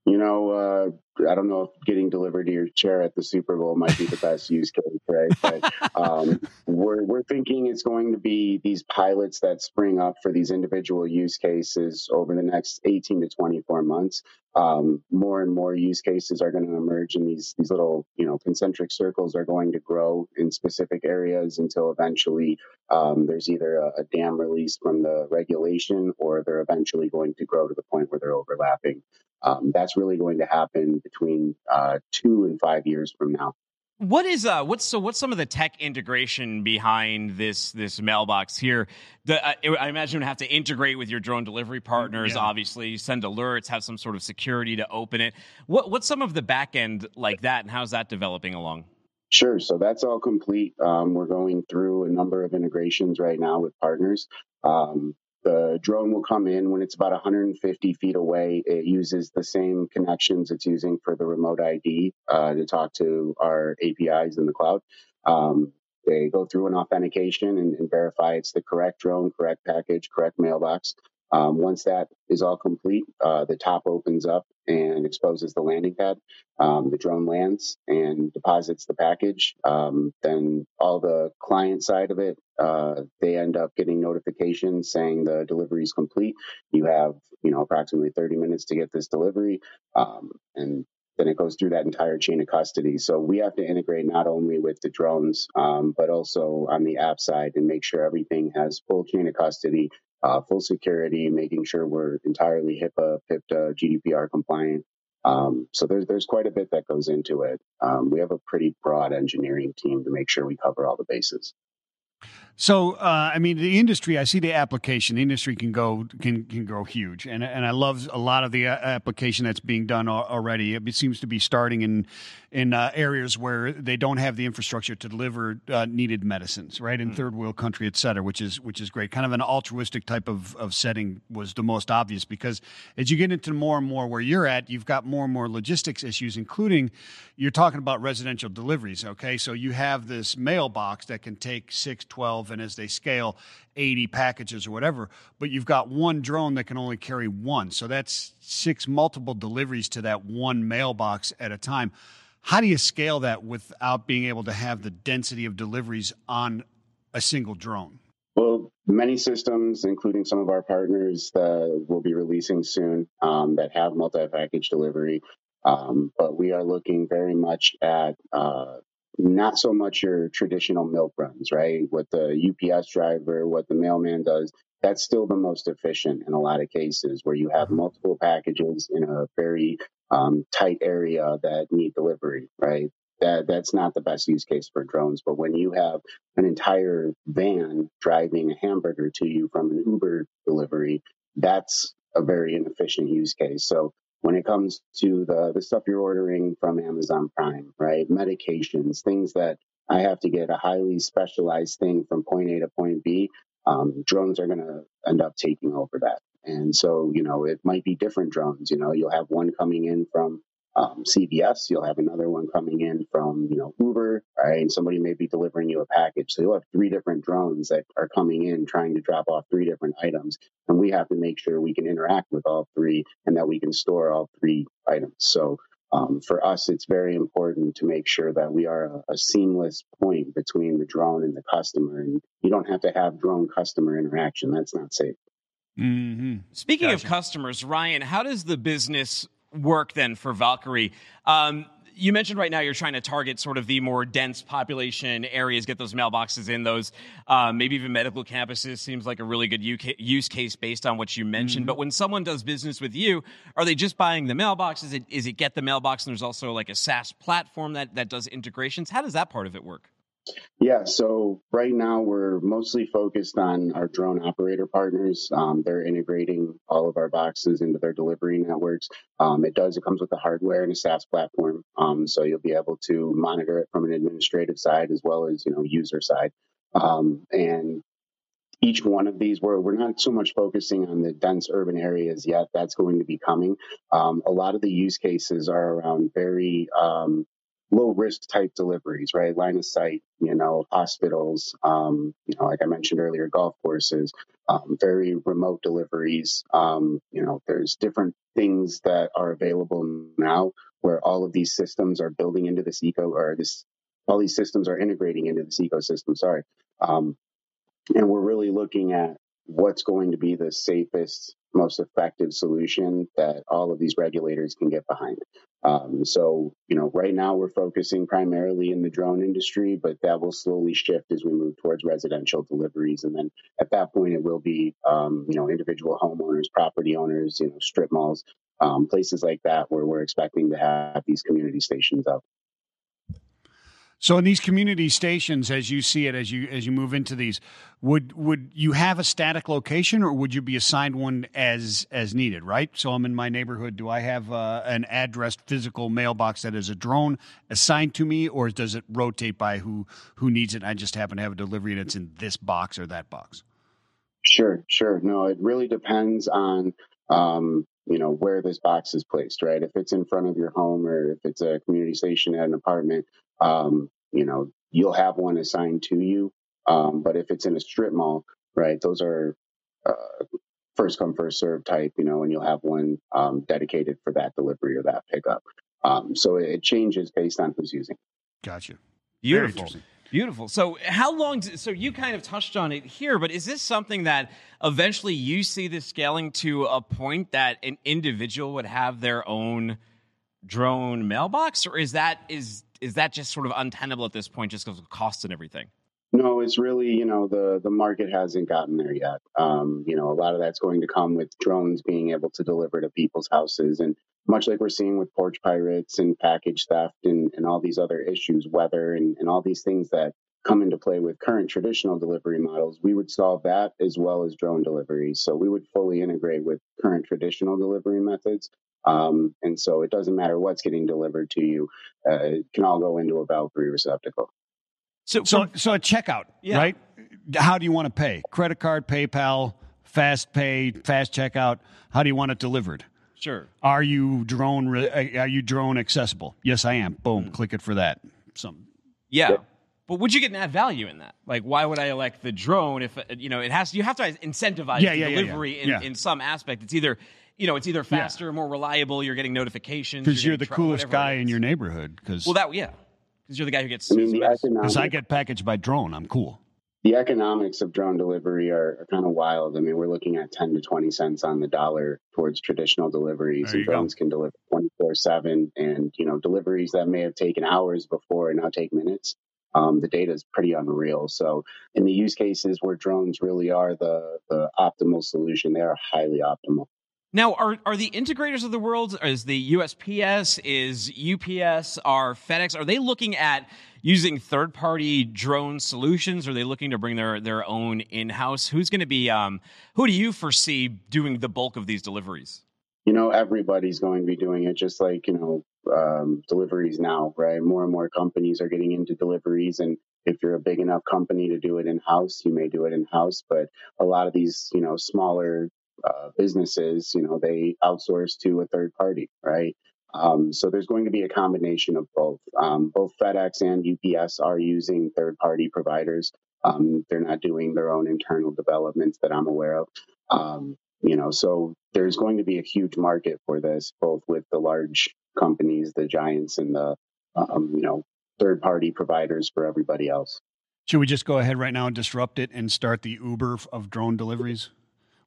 You know, uh, I don't know if getting delivered to your chair at the Super Bowl might be the best use case, right? But um, we're we're thinking it's going to be these pilots that spring up for these individual use cases over the next 18 to 24 months. Um, more and more use cases are going to emerge, and these these little you know concentric circles are going to grow in specific areas until eventually um, there's either a, a dam release from the regulation, or they're eventually going to grow to the point where they're overlapping. Um, that's really going to happen between uh, two and five years from now. What is uh what's so what's some of the tech integration behind this this mailbox here? The uh, I imagine you have to integrate with your drone delivery partners. Yeah. Obviously, send alerts, have some sort of security to open it. What what's some of the back end like that, and how's that developing along? Sure. So that's all complete. Um, we're going through a number of integrations right now with partners. Um, the drone will come in when it's about 150 feet away. It uses the same connections it's using for the remote ID uh, to talk to our APIs in the cloud. Um, they go through an authentication and, and verify it's the correct drone, correct package, correct mailbox. Um, once that is all complete, uh, the top opens up and exposes the landing pad. Um, the drone lands and deposits the package. Um, then all the client side of it, uh, they end up getting notifications saying the delivery is complete. You have, you know, approximately 30 minutes to get this delivery. Um, and then it goes through that entire chain of custody. So we have to integrate not only with the drones, um, but also on the app side and make sure everything has full chain of custody, uh, full security, making sure we're entirely HIPAA, PIPEDA, GDPR compliant. Um, so there's there's quite a bit that goes into it. Um, we have a pretty broad engineering team to make sure we cover all the bases. So, uh, I mean, the industry. I see the application. The industry can go can can grow huge, and and I love a lot of the uh, application that's being done already. It seems to be starting in in uh, areas where they don't have the infrastructure to deliver uh, needed medicines, right? In mm. third world country, et cetera, which is which is great. Kind of an altruistic type of of setting was the most obvious because as you get into more and more where you're at, you've got more and more logistics issues, including you're talking about residential deliveries. Okay, so you have this mailbox that can take six, 12, and as they scale, 80 packages or whatever, but you've got one drone that can only carry one. So that's six multiple deliveries to that one mailbox at a time. How do you scale that without being able to have the density of deliveries on a single drone? Well, many systems, including some of our partners that will be releasing soon, um, that have multi-package delivery. Um, but we are looking very much at uh, not so much your traditional milk runs, right? What the UPS driver, what the mailman does, that's still the most efficient in a lot of cases where you have mm-hmm. multiple packages in a very um, tight area that need delivery, right? That that's not the best use case for drones. But when you have an entire van driving a hamburger to you from an Uber delivery, that's a very inefficient use case. So when it comes to the the stuff you're ordering from Amazon Prime, right? Medications, things that I have to get a highly specialized thing from point A to point B. Um, drones are going to end up taking over that. And so, you know, it might be different drones. You know, you'll have one coming in from um, CVS, you'll have another one coming in from, you know, Uber, right? And somebody may be delivering you a package. So you'll have three different drones that are coming in trying to drop off three different items. And we have to make sure we can interact with all three and that we can store all three items. So um, for us, it's very important to make sure that we are a, a, seamless point between the drone and the customer. And you don't have to have drone customer interaction. That's not safe. Mm-hmm. Speaking gotcha. of customers, Ryan, how does the business work then for Valqari? Um, you mentioned right now you're trying to target sort of the more dense population areas, get those mailboxes in those, um, maybe even medical campuses seems like a really good use case based on what you mentioned. Mm-hmm. But when someone does business with you, are they just buying the mailbox? Is it, is it get the mailbox and there's also like a SaaS platform that, that does integrations? How does that part of it work? Yeah, so right now we're mostly focused on our drone operator partners. Um, they're integrating all of our boxes into their delivery networks. Um, it does, it comes with the hardware and a SaaS platform. Um, so you'll be able to monitor it from an administrative side as well as, you know, user side. Um, and each one of these, we're, we're not so much focusing on the dense urban areas yet. That's going to be coming. Um, a lot of the use cases are around very, um, low risk type deliveries, right? Line of sight, you know, hospitals, um, you know, like I mentioned earlier, golf courses, um, very remote deliveries. Um, you know, there's different things that are available now where all of these systems are building into this eco or this, all these systems are integrating into this ecosystem. Sorry. Um, and we're really looking at what's going to be the safest most effective solution that all of these regulators can get behind. Um, so, you know, right now we're focusing primarily in the drone industry, but that will slowly shift as we move towards residential deliveries. And then at that point, it will be, um, you know, individual homeowners, property owners, you know, strip malls, um, places like that where we're expecting to have these community stations up. So in these community stations, as you see it, as you as you move into these, would would you have a static location, or would you be assigned one as as needed? Right. So I'm in my neighborhood. Do I have uh, an addressed physical mailbox that is a drone assigned to me, or does it rotate by who who needs it? I just happen to have a delivery and it's in this box or that box. Sure, sure. No, it really depends on um, you know where this box is placed right if it's in front of your home or if it's a community station at an apartment um, you know, you'll have one assigned to you. Um, but if it's in a strip mall, right, those are uh, first come first serve type, you know, and you'll have one um, dedicated for that delivery or that pickup. Um, so it changes based on who's using. it. Gotcha. Beautiful. Beautiful. So, how long? so, you kind of touched on it here, but is this something that eventually you see this scaling to a point that an individual would have their own drone mailbox, or is that is is that just sort of untenable at this point, just because of costs and everything? No, it's really you know the the market hasn't gotten there yet. Um, you know, a lot of that's going to come with drones being able to deliver to people's houses, and much like we're seeing with porch pirates and package theft and, and all these other issues, weather and, and all these things that come into play with current traditional delivery models, we would solve that as well as drone deliveries. So we would fully integrate with current traditional delivery methods. Um, and so it doesn't matter what's getting delivered to you, uh, it can all go into a Valqari receptacle. So, So, from- so a checkout, Yeah. right? How do you want to pay? Credit card, PayPal, fast pay, fast checkout. How do you want it delivered? sure. Are you drone? re- uh, Are you drone accessible? Yes, I am. Boom. Click it for that. Some. Yeah. But would you get an add value in that? Like, why would I elect the drone if, uh, you know, it has, you have to incentivize Yeah, the yeah, yeah, yeah. delivery In, Yeah. in some aspect. It's either, you know, it's either faster, more reliable, you're getting notifications. Because you're, getting the tra- coolest guy in your neighborhood. Because Well, that, yeah. Because you're the guy who gets. I mean, the Because economics, I get packaged by drone, I'm cool. the economics of drone delivery are, are kind of wild. I mean, we're looking at 10 to 20 cents on the dollar towards traditional deliveries, There you and go. drones can deliver 24 7. And, you know, deliveries that may have taken hours before now take minutes. Um, the data is pretty unreal. So, in the use cases where drones really are the, the optimal solution, they are highly optimal. Now, are are the integrators of the world, is the USPS, is UPS, are FedEx, are they looking at using third party drone solutions? Are they looking to bring their their own in house? Who's going to be? Um, who do you foresee doing the bulk of these deliveries? you know everybody's going to be doing it just like you know um, deliveries now right more and more companies are getting into deliveries and if you're a big enough company to do it in house you may do it in house but a lot of these you know smaller uh, businesses you know they outsource to a third party right? Um, so there's going to be a combination of both. Um, both fedex and ups are using third party providers. Um, they're not doing their own internal developments that i'm aware of. Um, you know so there's going to be a huge market for this both with the large companies the giants and the um, you know third party providers for everybody else. Should we just go ahead right now and disrupt it and start the Uber of drone deliveries?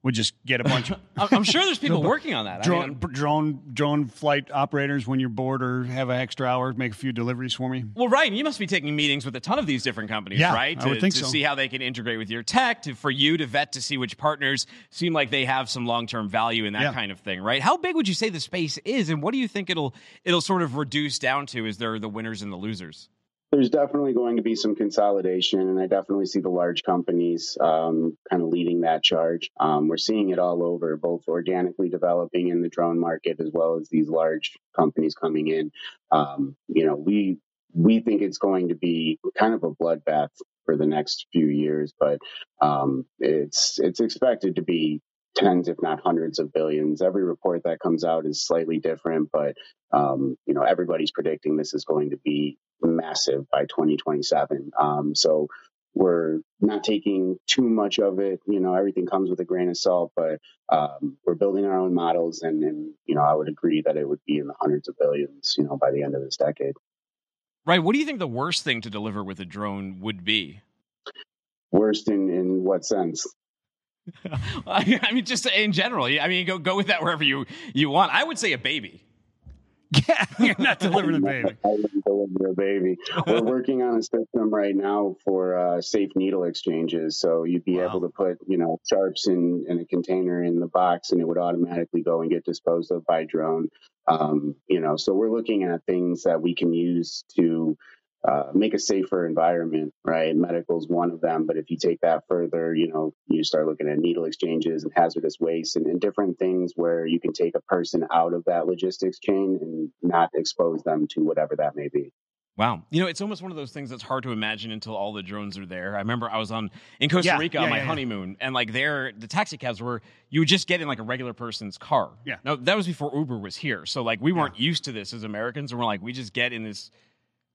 We'll just get a bunch of I'm sure there's people working on that. I drone, mean, drone, drone flight operators when you're bored or have an extra hour, make a few deliveries for me. well, Ryan, you must be taking meetings with a ton of these different companies, Yeah, right? I To, would think to so. see how they can integrate with your tech, to, for you to vet to see which partners seem like they have some long term value in that Yeah. kind of thing, right? How big would you say the space is, and what do you think it'll it'll sort of reduce down to? Is there the winners and the losers? There's definitely going to be some consolidation and i definitely see the large companies um, kind of leading that charge. Um, we're seeing it all over both organically developing in the drone market as well as these large companies coming in. Um, you know we we think it's going to be kind of a bloodbath for the next few years but um, it's it's expected to be tens if not hundreds of billions every report that comes out is slightly different but um, you know everybody's predicting this is going to be massive by 2027 um, so we're not taking too much of it you know everything comes with a grain of salt but um, we're building our own models and, and you know i would agree that it would be in the hundreds of billions you know by the end of this decade Right. What do you think the worst thing to deliver with a drone would be? worst in in what sense I mean, just in general. I mean, go go with that wherever you you want. I would say a baby. Yeah, you're not delivering the baby. I wouldn't deliver a baby. We're working on a system right now for uh, safe needle exchanges. So you'd be Wow. able to put, you know, sharps in, in a container in the box, and it would automatically go and get disposed of by drone. Um, you know, so we're looking at things that we can use to uh, make a safer environment. Right, medical is one of them, but if you take that further, you know, you start looking at needle exchanges and hazardous waste and, and different things where you can take a person out of that logistics chain and not expose them to whatever that may be. Wow. You know, it's almost one of those things that's hard to imagine until all the drones are there. I remember I was on in Costa Yeah, Rica yeah, on my yeah, yeah. honeymoon, and like there, the taxi cabs were you would just get in like a regular person's car. Yeah. No, that was before Uber was here, so like we weren't used to this as Americans, and we're like, we just get in this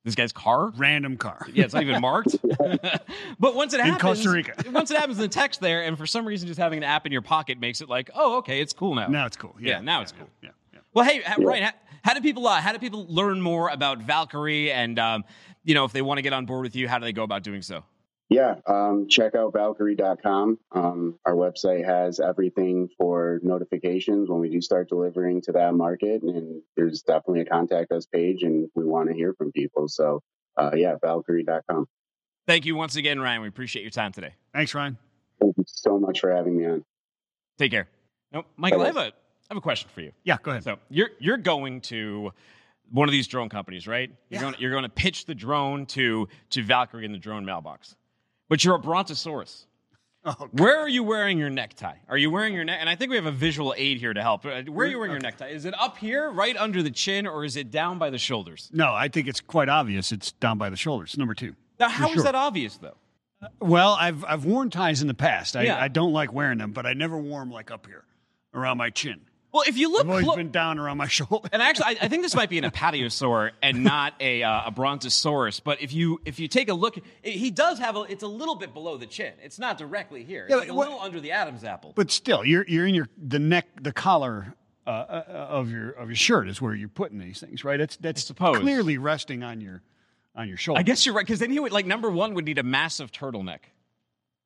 this guy's car. Random car. Yeah, it's not even marked. but once it happens, In happens, Costa Rica. once it happens in the text there, and for some reason, just having an app in your pocket makes it like, oh, okay, it's cool now. Now it's cool. Yeah, Yeah, now it's cool. Yeah, yeah. Well, hey, ha- Ryan, how, how do people uh, how do people learn more about Valqari and um, you know if they want to get on board with you, how do they go about doing so? Yeah, um, check out Valqari.com. Um, our website has everything for notifications when we do start delivering to that market. And there's definitely a contact us page, and we want to hear from people. So, uh, yeah, Valqari.com. Thank you once again, Ryan. We appreciate your time today. Thanks, Ryan. Thank you so much for having me on. Take care. No, Michael, I have a I have a question for you. Yeah, go ahead. So you're you're going to one of these drone companies, right? You're going you're going to pitch the drone to to Valqari in the drone mailbox, but you're a brontosaurus. Oh, Where are you wearing your necktie? Are you wearing your neck? And I think we have a visual aid here to help. Uh, Where are you wearing your necktie? Is it up here, right under the chin, or is it down by the shoulders? No, I think it's quite obvious. It's down by the shoulders. Number two. Now, how is sure. that obvious, though? Well, I've I've worn ties in the past. I, Yeah. I don't like wearing them, but I never wore them like up here, around my chin. Well, if you look I've always clo- been down around my shoulder. And actually, I, I think this might be an apatiosaur and not a, uh, a brontosaurus. But if you if you take a look, it, he does have a. It's a little bit below the chin. It's not directly here. It's Yeah, like a little under the Adam's apple. But still, you're you're in your the neck, the collar uh, uh, of your of your shirt is where you're putting these things, right? It's that's suppose. clearly resting on your on your shoulder. I guess you're right because then he would like number one would need a massive turtleneck,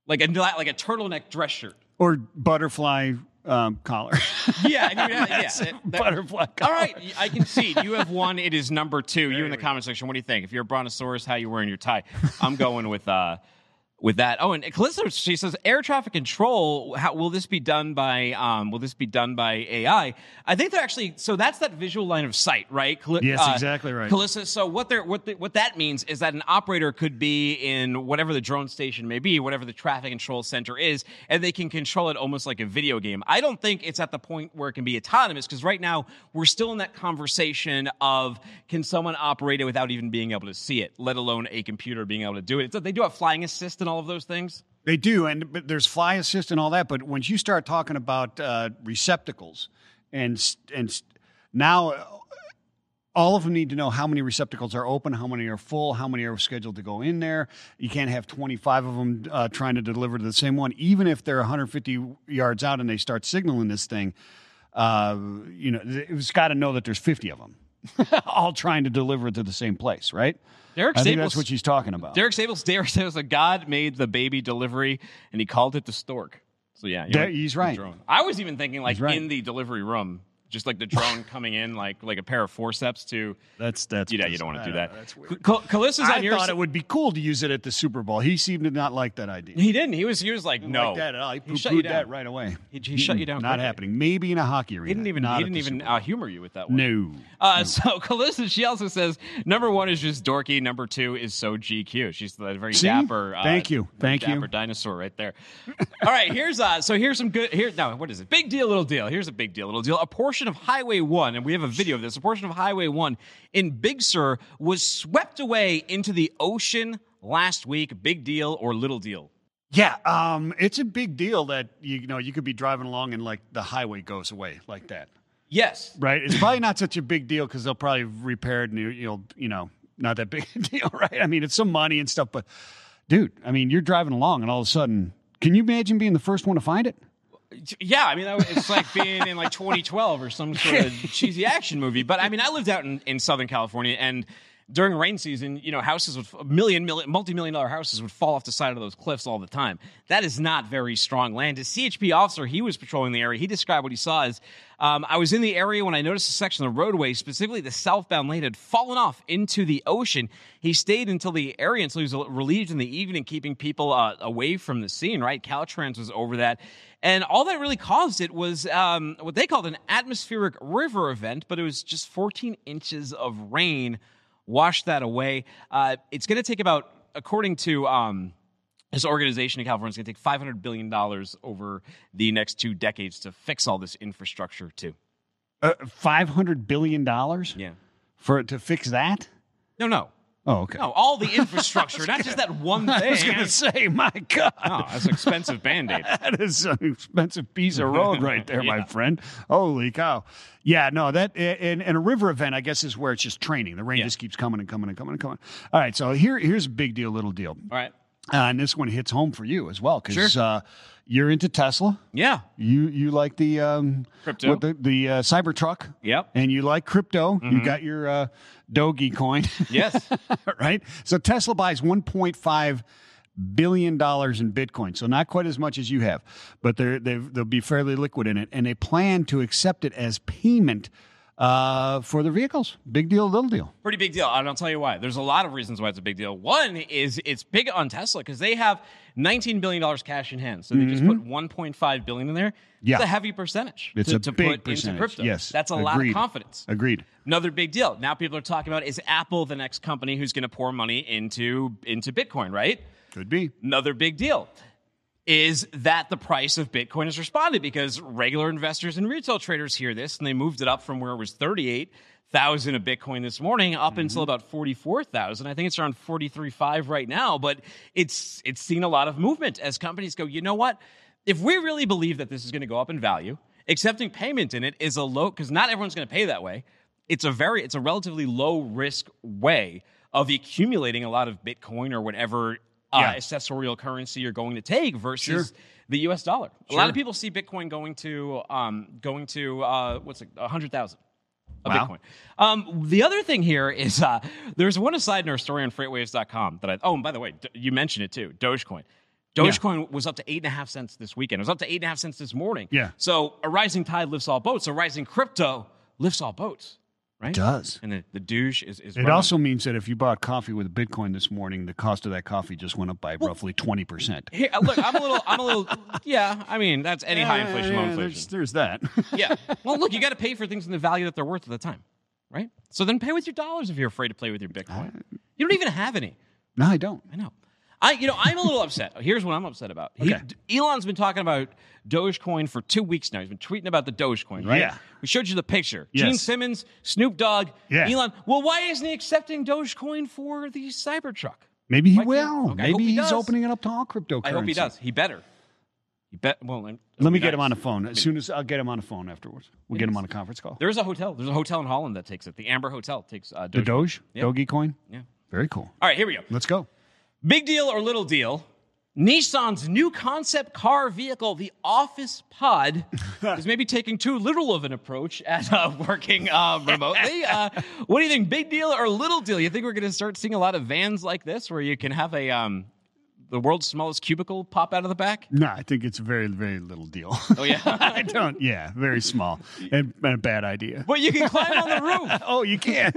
like a like a turtleneck dress shirt. or butterfly um, collar. Yeah, and you would have, yeah. That's a that- that- butterfly All collar. right, I can see you have one. It is number two. You in the comment section. What do you think? If you're a brontosaurus, how you wearing your tie? I'm going with uh with that. Oh, and Calista, she says air traffic control. How will this be done by? Um, will this be done by AI? I think they're actually. So that's that visual line of sight, right? Cali- Yes, exactly right. Calista. So what they're what the, what that means is that an operator could be in whatever the drone station may be, whatever the traffic control center is, and they can control it almost like a video game. I don't think it's at the point where it can be autonomous because right now we're still in that conversation of can someone operate it without even being able to see it, let alone a computer being able to do it. It's, they do have flying assist and all of those things. They do, and but there's fly assist and all that. But once you start talking about uh, receptacles, and and now uh, all of them need to know how many receptacles are open, how many are full, how many are scheduled to go in there. You can't have 25 of them uh, trying to deliver to the same one, even if they're 150 yards out and they start signaling this thing. Uh, you know, it's got to know that there's 50 of them, all trying to deliver it to the same place, right? Derek I think Staples- that's what she's talking about. Derek Staples, Derek Staples, a God made the baby delivery, and he called it the stork. So yeah, you went he's right. I was even thinking like right. in the delivery room, just like the drone coming in, like like a pair of forceps to. That's that's You know, you don't want to do know, that. That's weird. Cal- Calissa's I on your. thought it would be cool to use it at the Super Bowl. He seemed to not like that idea. He didn't. He was. He was like, no. like that at all. He, He shut you poo-pooed that down. right away. He, he shut you down. Not quickly. happening. Maybe in a hockey arena. He didn't even. Not he didn't even uh, humor you with that one. No. Uh, so Calista, she also says number one is just dorky. Number two is so GQ. She's the very See? dapper. Uh, Thank you. Thank you. dapper dinosaur right there. All right, here's uh. So here's some good. Here, no, what is it? Big deal, little deal. Here's a big deal, little deal. A portion of Highway One, and we have a video of this. A portion of Highway One in Big Sur was swept away into the ocean last week. Big deal or little deal? Yeah, um, it's a big deal that you know you could be driving along and like the highway goes away like that, Yes. right? It's probably not such a big deal because they'll probably repair it and you- you'll you know not that big a deal, right? I mean, it's some money and stuff, but dude, I mean, you're driving along and all of a sudden, can you imagine being the first one to find it? Yeah, I mean, it's like being in like 2012 or some sort of cheesy action movie. But I mean, I lived out in, in Southern California, and during rain season, you know, houses would million, million, multi-million dollar houses would fall off the side of those cliffs all the time. That is not very strong land. A CHP officer, he was patrolling the area. He described what he saw as, um, I was in the area when I noticed a section of the roadway, specifically the southbound lane, had fallen off into the ocean. He stayed until the area until he was relieved in the evening, keeping people uh, away from the scene. Right, Caltrans was over that. And all that really caused it was um, what they called an atmospheric river event, but it was just 14 inches of rain washed that away. Uh, it's going to take about, according to um, this organization in California, it's going to take $500 billion over the next two decades to fix all this infrastructure, too. Uh, Five hundred billion dollars Yeah. for to fix that? No, no. Oh, okay. No, all the infrastructure, not just that one thing. I was going to say, my God. No, that's an expensive band aid. That is an expensive piece of road right there, my friend. Holy cow! Yeah, no, that and, and a river event, I guess, is where it's just training. The rain Yeah. just keeps coming and coming and coming and coming. All right, so here here's a big deal, little deal, All right. Uh, and this one hits home for you as well because Sure. uh, you're into Tesla. Yeah. You you like the um, Crypto. what the the uh, Cybertruck. Yep. And you like crypto. You got your uh, Doge coin. Yes. right? So Tesla buys 1.5 billion dollars in Bitcoin. So not quite as much as you have, but they're, they'll be fairly liquid in it, and they plan to accept it as payment uh, for their vehicles. Big deal, little deal. Pretty big deal. And I'll tell you why. There's a lot of reasons why it's a big deal. One is it's big on Tesla because they have $19 billion cash in hand. So they just put 1.5 billion in there. Yeah. It's a heavy percentage It's to, a to big put percentage. into crypto. Yes, That's a lot of confidence. Agreed. Another big deal. Now people are talking about is Apple the next company who's going to pour money into into Bitcoin, right? Could be. Another big deal is that the price of Bitcoin has responded because regular investors and retail traders hear this and they moved it up from where it was 38,000 a Bitcoin this morning up mm-hmm. until about 44,000. I think it's around 43.5 right now, but it's it's seen a lot of movement as companies go, "You know what? If we really believe that this is going to go up in value, accepting payment in it is a low cuz not everyone's going to pay that way. It's a very it's a relatively low risk way of accumulating a lot of Bitcoin or whatever uh, Yeah. accessorial currency you're going to take versus the U.S. dollar. A lot of people see Bitcoin going to um, going to uh, what's it, hundred thousand. A Wow. Bitcoin. Um, the other thing here is uh, there's one aside in our story on freightwaves.com that I, oh, and by the way, D- you mentioned it too Dogecoin. Dogecoin was up to eight and a half cents this weekend. It was up to eight and a half cents this morning. Yeah. So a rising tide lifts all boats. A rising crypto lifts all boats, right? Does. And the, the douche is, is It running. also means that if you bought coffee with Bitcoin this morning, the cost of that coffee just went up by roughly 20%. Here, uh, look, I'm a little, I'm a little, yeah. I mean, that's any high inflation, low inflation. There's, there's that. yeah. Well, look, you got to pay for things in the value that they're worth at the time, right? So then pay with your dollars if you're afraid to play with your Bitcoin. You don't even have any. no, I don't. I know. I, you know, I'm a little upset. Here's what I'm upset about. He- Okay. Elon's been talking about Dogecoin for two weeks now. He's been tweeting about the Dogecoin, right? Yeah. We showed you the picture. Yes. Gene Simmons, Snoop Dogg, Yeah. Elon. Well, why isn't he accepting Dogecoin for the Cybertruck? Maybe he Why will. Okay, Maybe he he's does. opening it up to all cryptocurrency. I hope he does. He better. He bet. Well, Let me it'll get him on the phone. As soon as I'll get him on the phone afterwards. We'll get him on a conference call. There's a hotel. There's a hotel in Holland that takes it. The Amber Hotel takes uh, The Doge? Yeah. Dogecoin? Yeah. Very cool. All right, here we go. Let's go. Big deal or little deal? Nissan's new concept car vehicle, the Office Pod, is maybe taking too literal of an approach at uh, working uh, remotely. Uh, what do you think? Big deal or little deal? You think we're going to start seeing a lot of vans like this, where you can have a um, the world's smallest cubicle pop out of the back? No, I think it's a very, very little deal. Oh yeah, I don't. Yeah, very small and, and a bad idea. but you can climb on the roof. Oh, you can.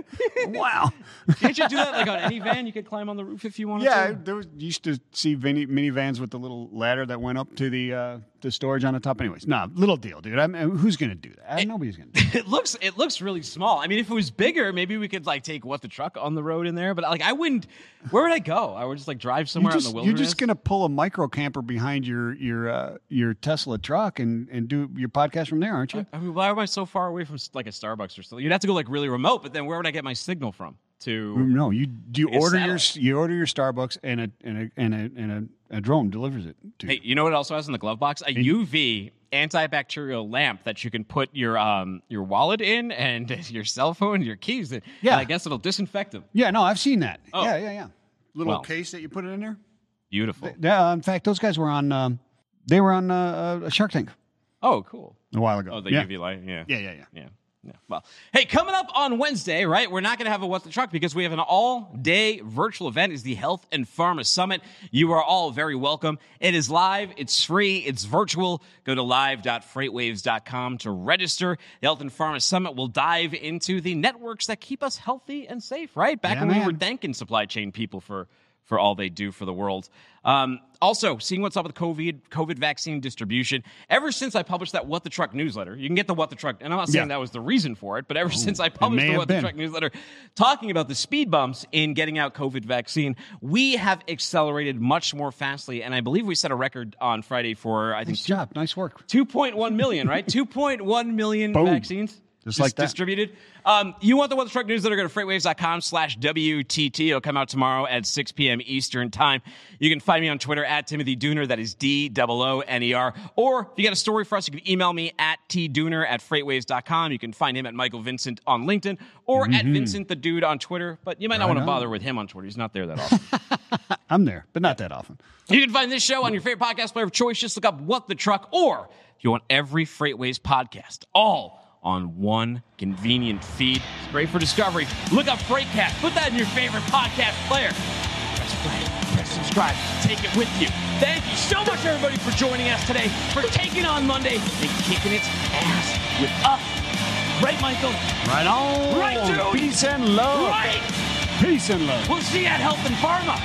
wow. Can't you do that like on any van? You could climb on the roof if you wanted Yeah, to. there was used to see mini minivans with the little ladder that went up to the uh, the storage on the top. Anyways, nah, little deal, dude. I mean, who's gonna do that? Nobody's gonna. do that. It looks it looks really small. I mean, if it was bigger, maybe we could like take what the truck on the road in there. But like, I wouldn't. Where would I go? I would just like drive somewhere out in just, the you're just gonna pull a micro camper behind your your uh, your Tesla truck and and do your podcast from there, aren't you? I mean, why am I so far away from like a Starbucks or something? You'd have to go like really remote. But then where would I get my signal from? To No, you do you Like a order your you order your Starbucks and a and a and a, and a, a drone delivers it to you. hey, you know what it also has in the glove box? A UV antibacterial lamp that you can put your um your wallet in and your cell phone, your keys in. Yeah. And I guess it'll disinfect them. Yeah, no, I've seen that. Oh. Yeah, yeah, yeah. Little Well. case that you put it in there. Beautiful. Yeah, in fact, those guys were on. Um, they were on uh, uh, Shark Tank Oh, cool. a while ago. Oh, the yeah. UV light. Yeah. Yeah, yeah, yeah. Yeah. Yeah. Well, hey, coming up on Wednesday, right? We're not going to have a What's the Truck because we have an all day virtual event. Is the Health and Pharma Summit. You are all very welcome. It is live, it's free, it's virtual. Go to live.freightwaves.com to register. The Health and Pharma Summit will dive into the networks that keep us healthy and safe, right? Back Yeah, when we were thanking supply chain people for for all they do for the world. Um, also, seeing what's up with COVID, COVID vaccine distribution. Ever since I published that What the Truck newsletter, you can get the What the Truck, and I'm not saying Yeah. that was the reason for it, but ever since I published the What the. Truck newsletter, talking about the speed bumps in getting out COVID vaccine, we have accelerated much more fastly, and I believe we set a record on Friday for I think Nice job. Nice work. 2.1 million, right? 2.1 million Boom. vaccines. Just like that. distributed. Um, you want the What the Truck are Go to freightwaves.com slash WTT. It'll come out tomorrow at 6 p.m. Eastern Time. You can find me on Twitter at Timothy Dooner. That is D O O N E R. Or if you got a story for us, you can email me at tdooner at freightwaves.com. You can find him at Michael Vincent on LinkedIn or at Vincent the Dude on Twitter. But you might not Mm-hmm. Want to bother with him on Twitter. He's not there that often. I'm there, but not that often. You can find this show on your favorite podcast player of choice. Just look up What the Truck, or if you want every FreightWaves podcast, all on one convenient feed. It's great for discovery. Look up Freightcast. Put that in your favorite podcast player. Press play, press subscribe, take it with you. Thank you so much, everybody, for joining us today, for taking on Monday and kicking its ass with us. Right, Michael? Right on. Right, dude. Peace and love. Right. Peace and love. We'll see you at Health and Pharma.